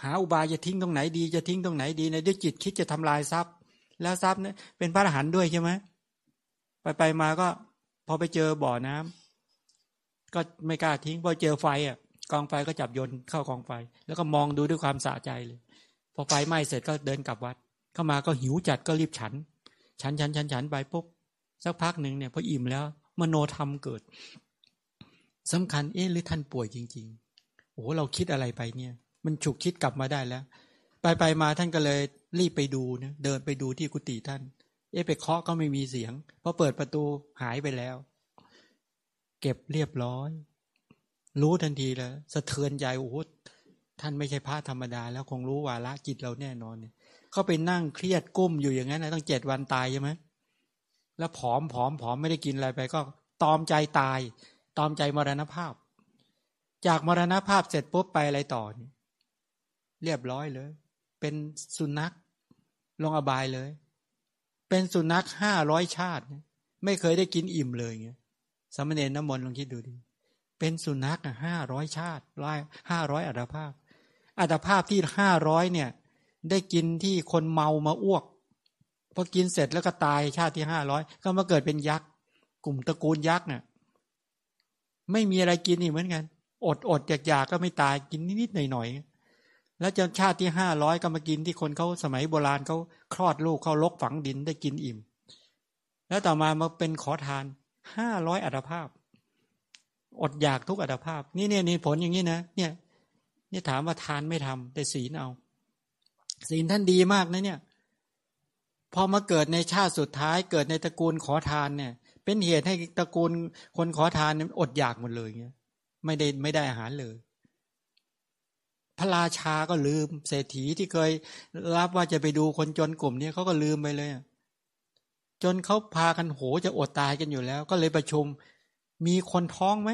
Speaker 1: หาอุบายจะทิ้งตรงไหนดีจะทิ้งตรงไหนดีในด้วยจิตคิดจะทำลายทรัพย์ แล้วทรัพย์เนี่ยเป็นพระอรหันต์ด้วยใช่ไหมไปไปมาก็พอไปเจอบ่อน้ำก็ไม่กล้าทิ้งพอเจอไฟอะกองไฟก็จับโยนเข้ากองไฟ แล้วก็มองดูด้วยความสะใจเลย พอไฟไหม้เสร็จก็เดินกลับวัด เข้ามาก็หิวจัดก็รีบฉัน ฉันฉันฉันฉันไปปุ๊บสักพักหนึ่งเนี่ยพออิ่มแล้ว มโนธรรมเกิดสำคัญเอ๊ะหรือท่านป่วยจริง ๆ โอ้เราคิดอะไรไปเนี่ย มันฉุกคิดกลับมาได้แล้ว ไปไปมาท่านก็เลยรีบไปดูนะเดินไปดูที่กุฏิท่าน เอ๊ะไปเคาะก็ไม่มีเสียงพอเปิดประตูหายไปแล้ว เก็บเรียบร้อย รู้ทันทีแล้วสะเทือนใจโอ้ ท่านไม่ใช่พระธรรมดา แล้วคงรู้วาระจิตเราแน่นอนเนี่ยเขาไปนั่งเครียดกุ้มอยู่อย่างนั้นนะต้องเจ็ดวันตายใช่ไหมแล้วผอมผอมผอมไม่ได้กินอะไรไป ก็ตอมใจตาย ตอมใจมรณภาพ จากมรณภาพเสร็จปุ๊บไปอะไรต่อนี่เรียบร้อยเลย เป็นสุนัขลงอบายเลย เป็นสุนัขห้าร้อยชาติ ไม่เคยได้กินอิ่มเลยเงี้ยสมณเณรน้ำมนต์ลองคิดดูดิเป็นสุนัขห้าร้อยชาติร้อยห้าร้อยอัตภาพ อัตภาพที่ห้าร้อยเนี่ย ได้กินที่คนเมามาอ้วกพอกินเสร็จแล้วก็ตายชาติที่ห้าร้อยก็มาเกิดเป็นยักษ์กลุ่มตระกูลยักษ์เนี่ยไม่มีอะไรกินอีกเหมือนกัน อดอดอยากอยากก็ไม่ตายกินนิดๆหน่อยๆแล้วจนชาติที่ห้าร้อยก็มากินที่คนเขาสมัยโบราณเขาคลอดลูกเขาลกฝังดินได้กินอิ่ม แล้วต่อมามาเป็นขอทานห้าร้อยอัตภาพ อดอยากทุกอัตภาพ นี่เนี่ยนี่ผลอย่างนี้นะเนี่ย นี่ถามว่าทานไม่ทำแต่ศีลเอา ศีลท่านดีมากนะเนี่ย พอมาเกิดในชาติสุดท้าย เกิดในตระกูลขอทานเนี่ย เป็นเหตุให้ตระกูลคนขอทานอดอยากหมดเลยเงี้ยไม่ได้ไม่ได้อาหารเลย พระราชาก็ลืม เศรษฐีที่เคยรับว่าจะไปดูคนจนกลุ่มนี้เขาก็ลืมไปเลยจนเขาพากันโหจะอดตายกันอยู่แล้ว ก็เลยประชุม มีคนท้องไหม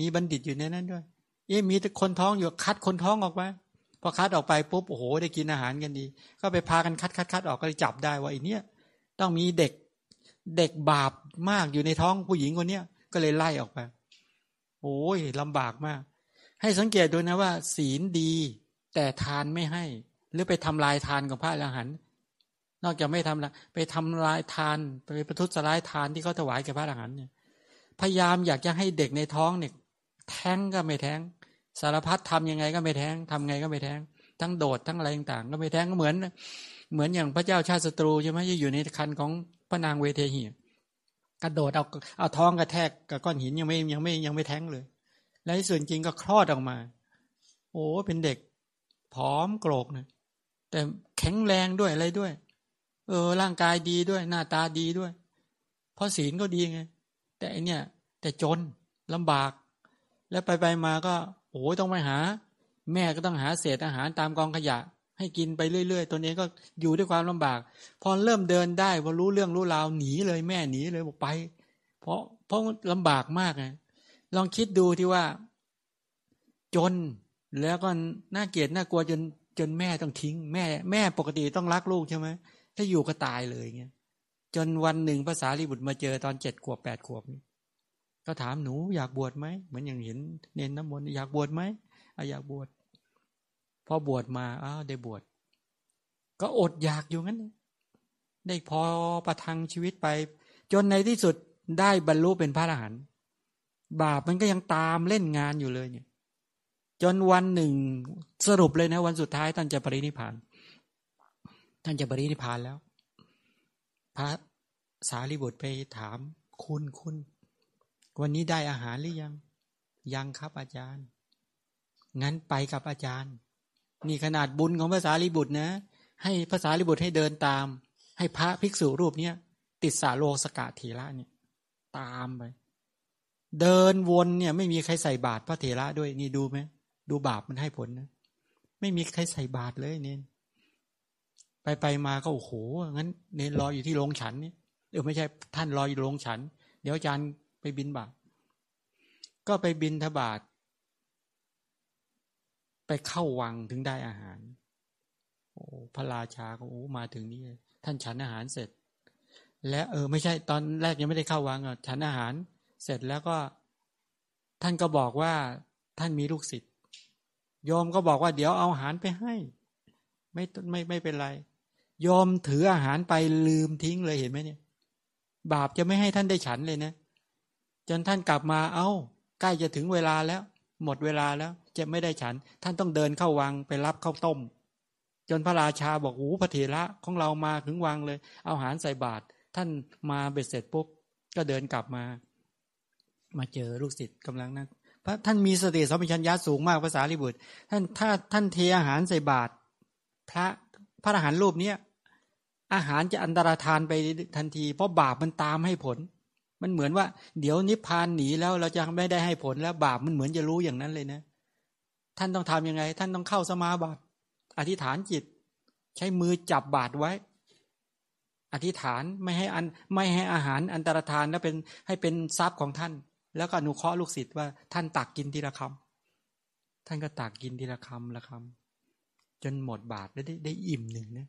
Speaker 1: มีบัณฑิตอยู่ในนั้นด้วย เอ๊มีแต่คนท้องอยู่คัดคนท้องออกมาพอคัดออกไปปุ๊บโอ้โหได้กินอาหารกันดี ก็ไปพากันคัดคัดคัดออกก็เลยจับได้ว่าไอ้นี้ต้องมีเด็กเด็กบาปมากอยู่ในท้องผู้หญิงคนเนี้ยก็เลยไล่ออกไปโอ้ยลำบากมาก ให้สังเกตดูนะว่า ศีลดี แต่ทานไม่ให้ หรือไปทำลายทานของพระอรหันต์นอกจากไม่ทำละไปทำลายทานไปประทุษร้ายทานที่เขาถวายแก่พระอรหันต์เนี่ยพยายามอยากจะให้เด็กในท้องเนี่ยแท้งก็ไม่แท้ง สารพัดทำยังไงก็ไม่แท้งทำไงก็ไม่แท้ง ทั้งโดดทั้งอะไรต่างๆ ก็ไม่แท้งก็เหมือน เหมือนอย่างพระเจ้าชาติศัตรูใช่ไหมจะอยู่ในคันของพระนางเวเทหีกระโดดเอาเอาท้องกระแทกกับก้อนหินยังไม่ยังไม่ยังไม่แท้งเลย และส่วนจริงก็คลอดออกมา โอ้เป็นเด็กผอมโกรกนะแต่แข็งแรงด้วยอะไรด้วย เออ ร่างกายดีด้วย หน้าตาดีด้วย เพราะศีลก็ดีไง แต่อันเนี้ยแต่จนลำบาก แล้วไปไปมาก็ โอ้ยต้องไปหา แม่ก็ต้องหาเศษอาหารตามกองขยะ ให้กินไปเรื่อยๆตัวเองก็อยู่ด้วยความลำบาก พอเริ่มเดินได้พอรู้เรื่องรู้ราวหนีเลยแม่หนีเลยบอกไป เพราะเพราะลำบากมากไงลองคิดดูที่ว่า จนแล้วก็น่าเกลียดน่ากลัวจนจนแม่ต้องทิ้ง แม่ แม่ปกติต้องรักลูกใช่ไหมถ้าอยู่ก็ตายเลยเงี้ยจนวันหนึ่งภาษาลิบุตรมาเจอตอนเจ็ดขวบแปดขวบ ก็ถามหนูอยากบวชไหมเหมือนอย่างเห็นเน้นน้ำมนต์อยากบวชไหมออยากบวชพอบวชมาอ้าวได้บวชก็อดอยากอยู่งั้น ได้พอประทังชีวิตไป จนในที่สุดได้บรรลุเป็นพระอรหันต์บาปมันก็ยังตามเล่นงานอยู่เลยเนี่ย จนวันหนึ่งสรุปเลยนะ วันสุดท้ายท่านจะปรินิพาน ท่านจะปรินิพานแล้ว พระสารีบุตรไปถามคุณคุณ วันนี้ได้อาหารหรือยัง ยังครับอาจารย์ งั้นไปกับอาจารย์ นี่ขนาดบุญของภาษาลิบุตรนะ ให้ภาษาลิบุตรให้เดินตาม ให้พระภิกษุรูปเนี้ยติดสาโลสกาเถระเนี่ย ตามไป เดินวนเนี่ย ไม่มีใครใส่บาตรพระเถระด้วยนี่ดูไหมดูบาปมันให้ผลนะ ไม่มีใครใส่บาตรเลยเนี่ยไปไปมาก็โอ้โหงั้น เนนรออยู่ที่โรงฉันเนี่ยเออไม่ใช่ท่านรออยู่โรงฉัน เดี๋ยวอาจารย์ ไปบินบาตก็ไปบินทบาทไปเข้าวังถึงได้อาหาร โอ้พระราชาก็โอ้มาถึงนี่ท่านฉันอาหารเสร็จ และเออ ไม่ใช่ตอนแรกยังไม่ได้เข้าวังอะฉันอาหารเสร็จแล้วก็ ท่านก็บอกว่าท่านมีลูกศิษย์โยมก็บอกว่าเดี๋ยวเอาอาหารไปให้ ไม่ไม่ไม่เป็นไรโยมถืออาหารไปลืมทิ้งเลยเห็นไหมเนี่ย บาปจะไม่ให้ท่านได้ฉันเลยนะ จนท่านกลับมาเอา้า ใกล้จะถึงเวลาแล้ว หมดเวลาแล้วจะไม่ได้ฉัน ท่านต้องเดินเข้าวังไปรับข้าวต้ม จนพระราชาบอกโอ้พระเถระของเรามาถึงวังเลย เอาอาหารใส่บาตรท่านมาเบ็ดเสร็จปุ๊บก็เดินกลับมา มาเจอลูกศิษย์กำลังนั่งพระท่านมีสติสัมปชัญญะสูงมากภาษาลิบุตร ท่านถ้าท่านเทอาหารใส่บาตรพระพระอาหารรูปเนี้ยอาหารจะอันตรธานไปทันที เพราะบาปมันตามให้ผล มันเหมือนว่า เดี๋ยวนิพพานหนีแล้วเราจะไม่ได้ให้ผลแล้วบาปมันเหมือนจะรู้อย่างนั้นเลยนะ ท่านต้องทํำยังไง ท่านต้องเข้าสมาบัติ อธิษฐานจิต ใช้มือจับบาตรไว้ อธิษฐานไม่ให้อันไม่ให้อาหารอันตรธานแล้วเป็นให้เป็นทรัพย์ของท่าน แล้วก็อนุเคราะห์ลูกศิษย์ว่าท่านตักกินทีละคำท่านก็ตักกินทีละคำละคำจนหมดบาตรได้ได้อิ่มหนึ่งนะ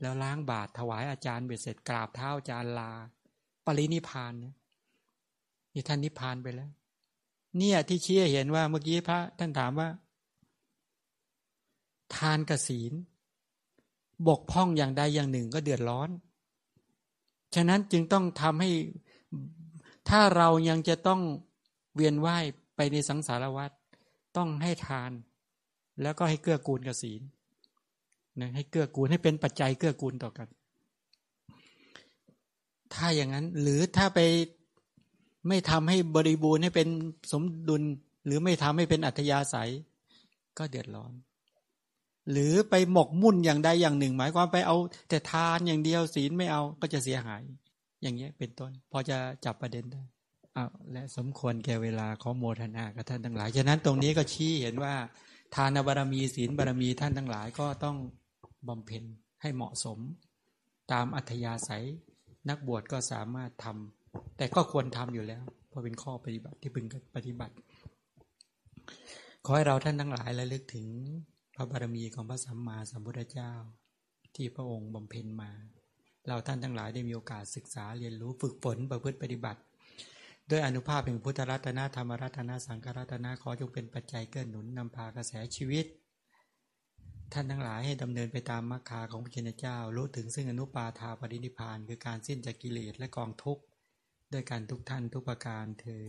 Speaker 1: แล้วล้างบาตรถวายอาจารย์เบ็ดเสร็จกราบเท้าอาจารย์ลา ปรินิพานเนี่ยท่านนิพานไปแล้ว เนี่ยที่เชี่ยเห็นว่าเมื่อกี้พระ ท่านถามว่า ทานกศีล บกพร่องอย่างใดอย่างหนึ่งก็เดือดร้อน ฉะนั้นจึงต้องทำให้ถ้าเรายังจะต้องเวียนว่ายไปในสังสารวัฏต้องให้ทาน แล้วก็ให้เกื้อกูลกศีลนะให้เกื้อกูลให้เป็นปัจจัยเกื้อกูลต่อกัน ถ้าอย่างนั้น หรือถ้าไปไม่ทำให้บริบูรณ์ให้เป็นสมดุล หรือไม่ทำให้เป็นอัธยาศัย ก็เดือดร้อน หรือไปหมกมุ่นอย่างใดอย่างหนึ่ง หมายความไปเอา แต่ทานอย่างเดียวศีลไม่เอาก็จะเสียหาย อย่างเงี้ยเป็นต้น พอจะจับประเด็นได้อ้าวและสมควรแก่เวลาของโมทนากับท่านทั้งหลายฉะนั้นตรงนี้ก็ชี้เห็นว่า ทานบารมีศีลบารมีท่านทั้งหลายก็ต้องบำเพ็ญให้เหมาะสม ตามอัธยาศัย นักบวชก็สามารถทำแต่ก็ควรทำอยู่แล้ว เพราะเป็นข้อปฏิบัติที่พึงปฏิบัติ ขอให้เราท่านทั้งหลายระลึกถึงพระบารมีของพระสัมมาสัมพุทธเจ้า ที่พระองค์บำเพ็ญมา เราท่านทั้งหลายได้มีโอกาสศึกษาเรียนรู้ฝึกฝนประพฤติปฏิบัติ ด้วยอนุภาพแห่งพุทธรัตนะธรรมรัตนะสังฆรัตนะขอจงเป็นปัจจัยเกื้อหนุนนำพากระแสชีวิต ท่านทั้งหลายให้ดำเนินไปตามมรรคาของพระเจ้าเจ้า รู้ถึงซึ่งอนุปาทาปรินิพาน คือการสิ้นจากกิเลสและกองทุกข์ ด้วยการทุกท่านทุกประการเธอ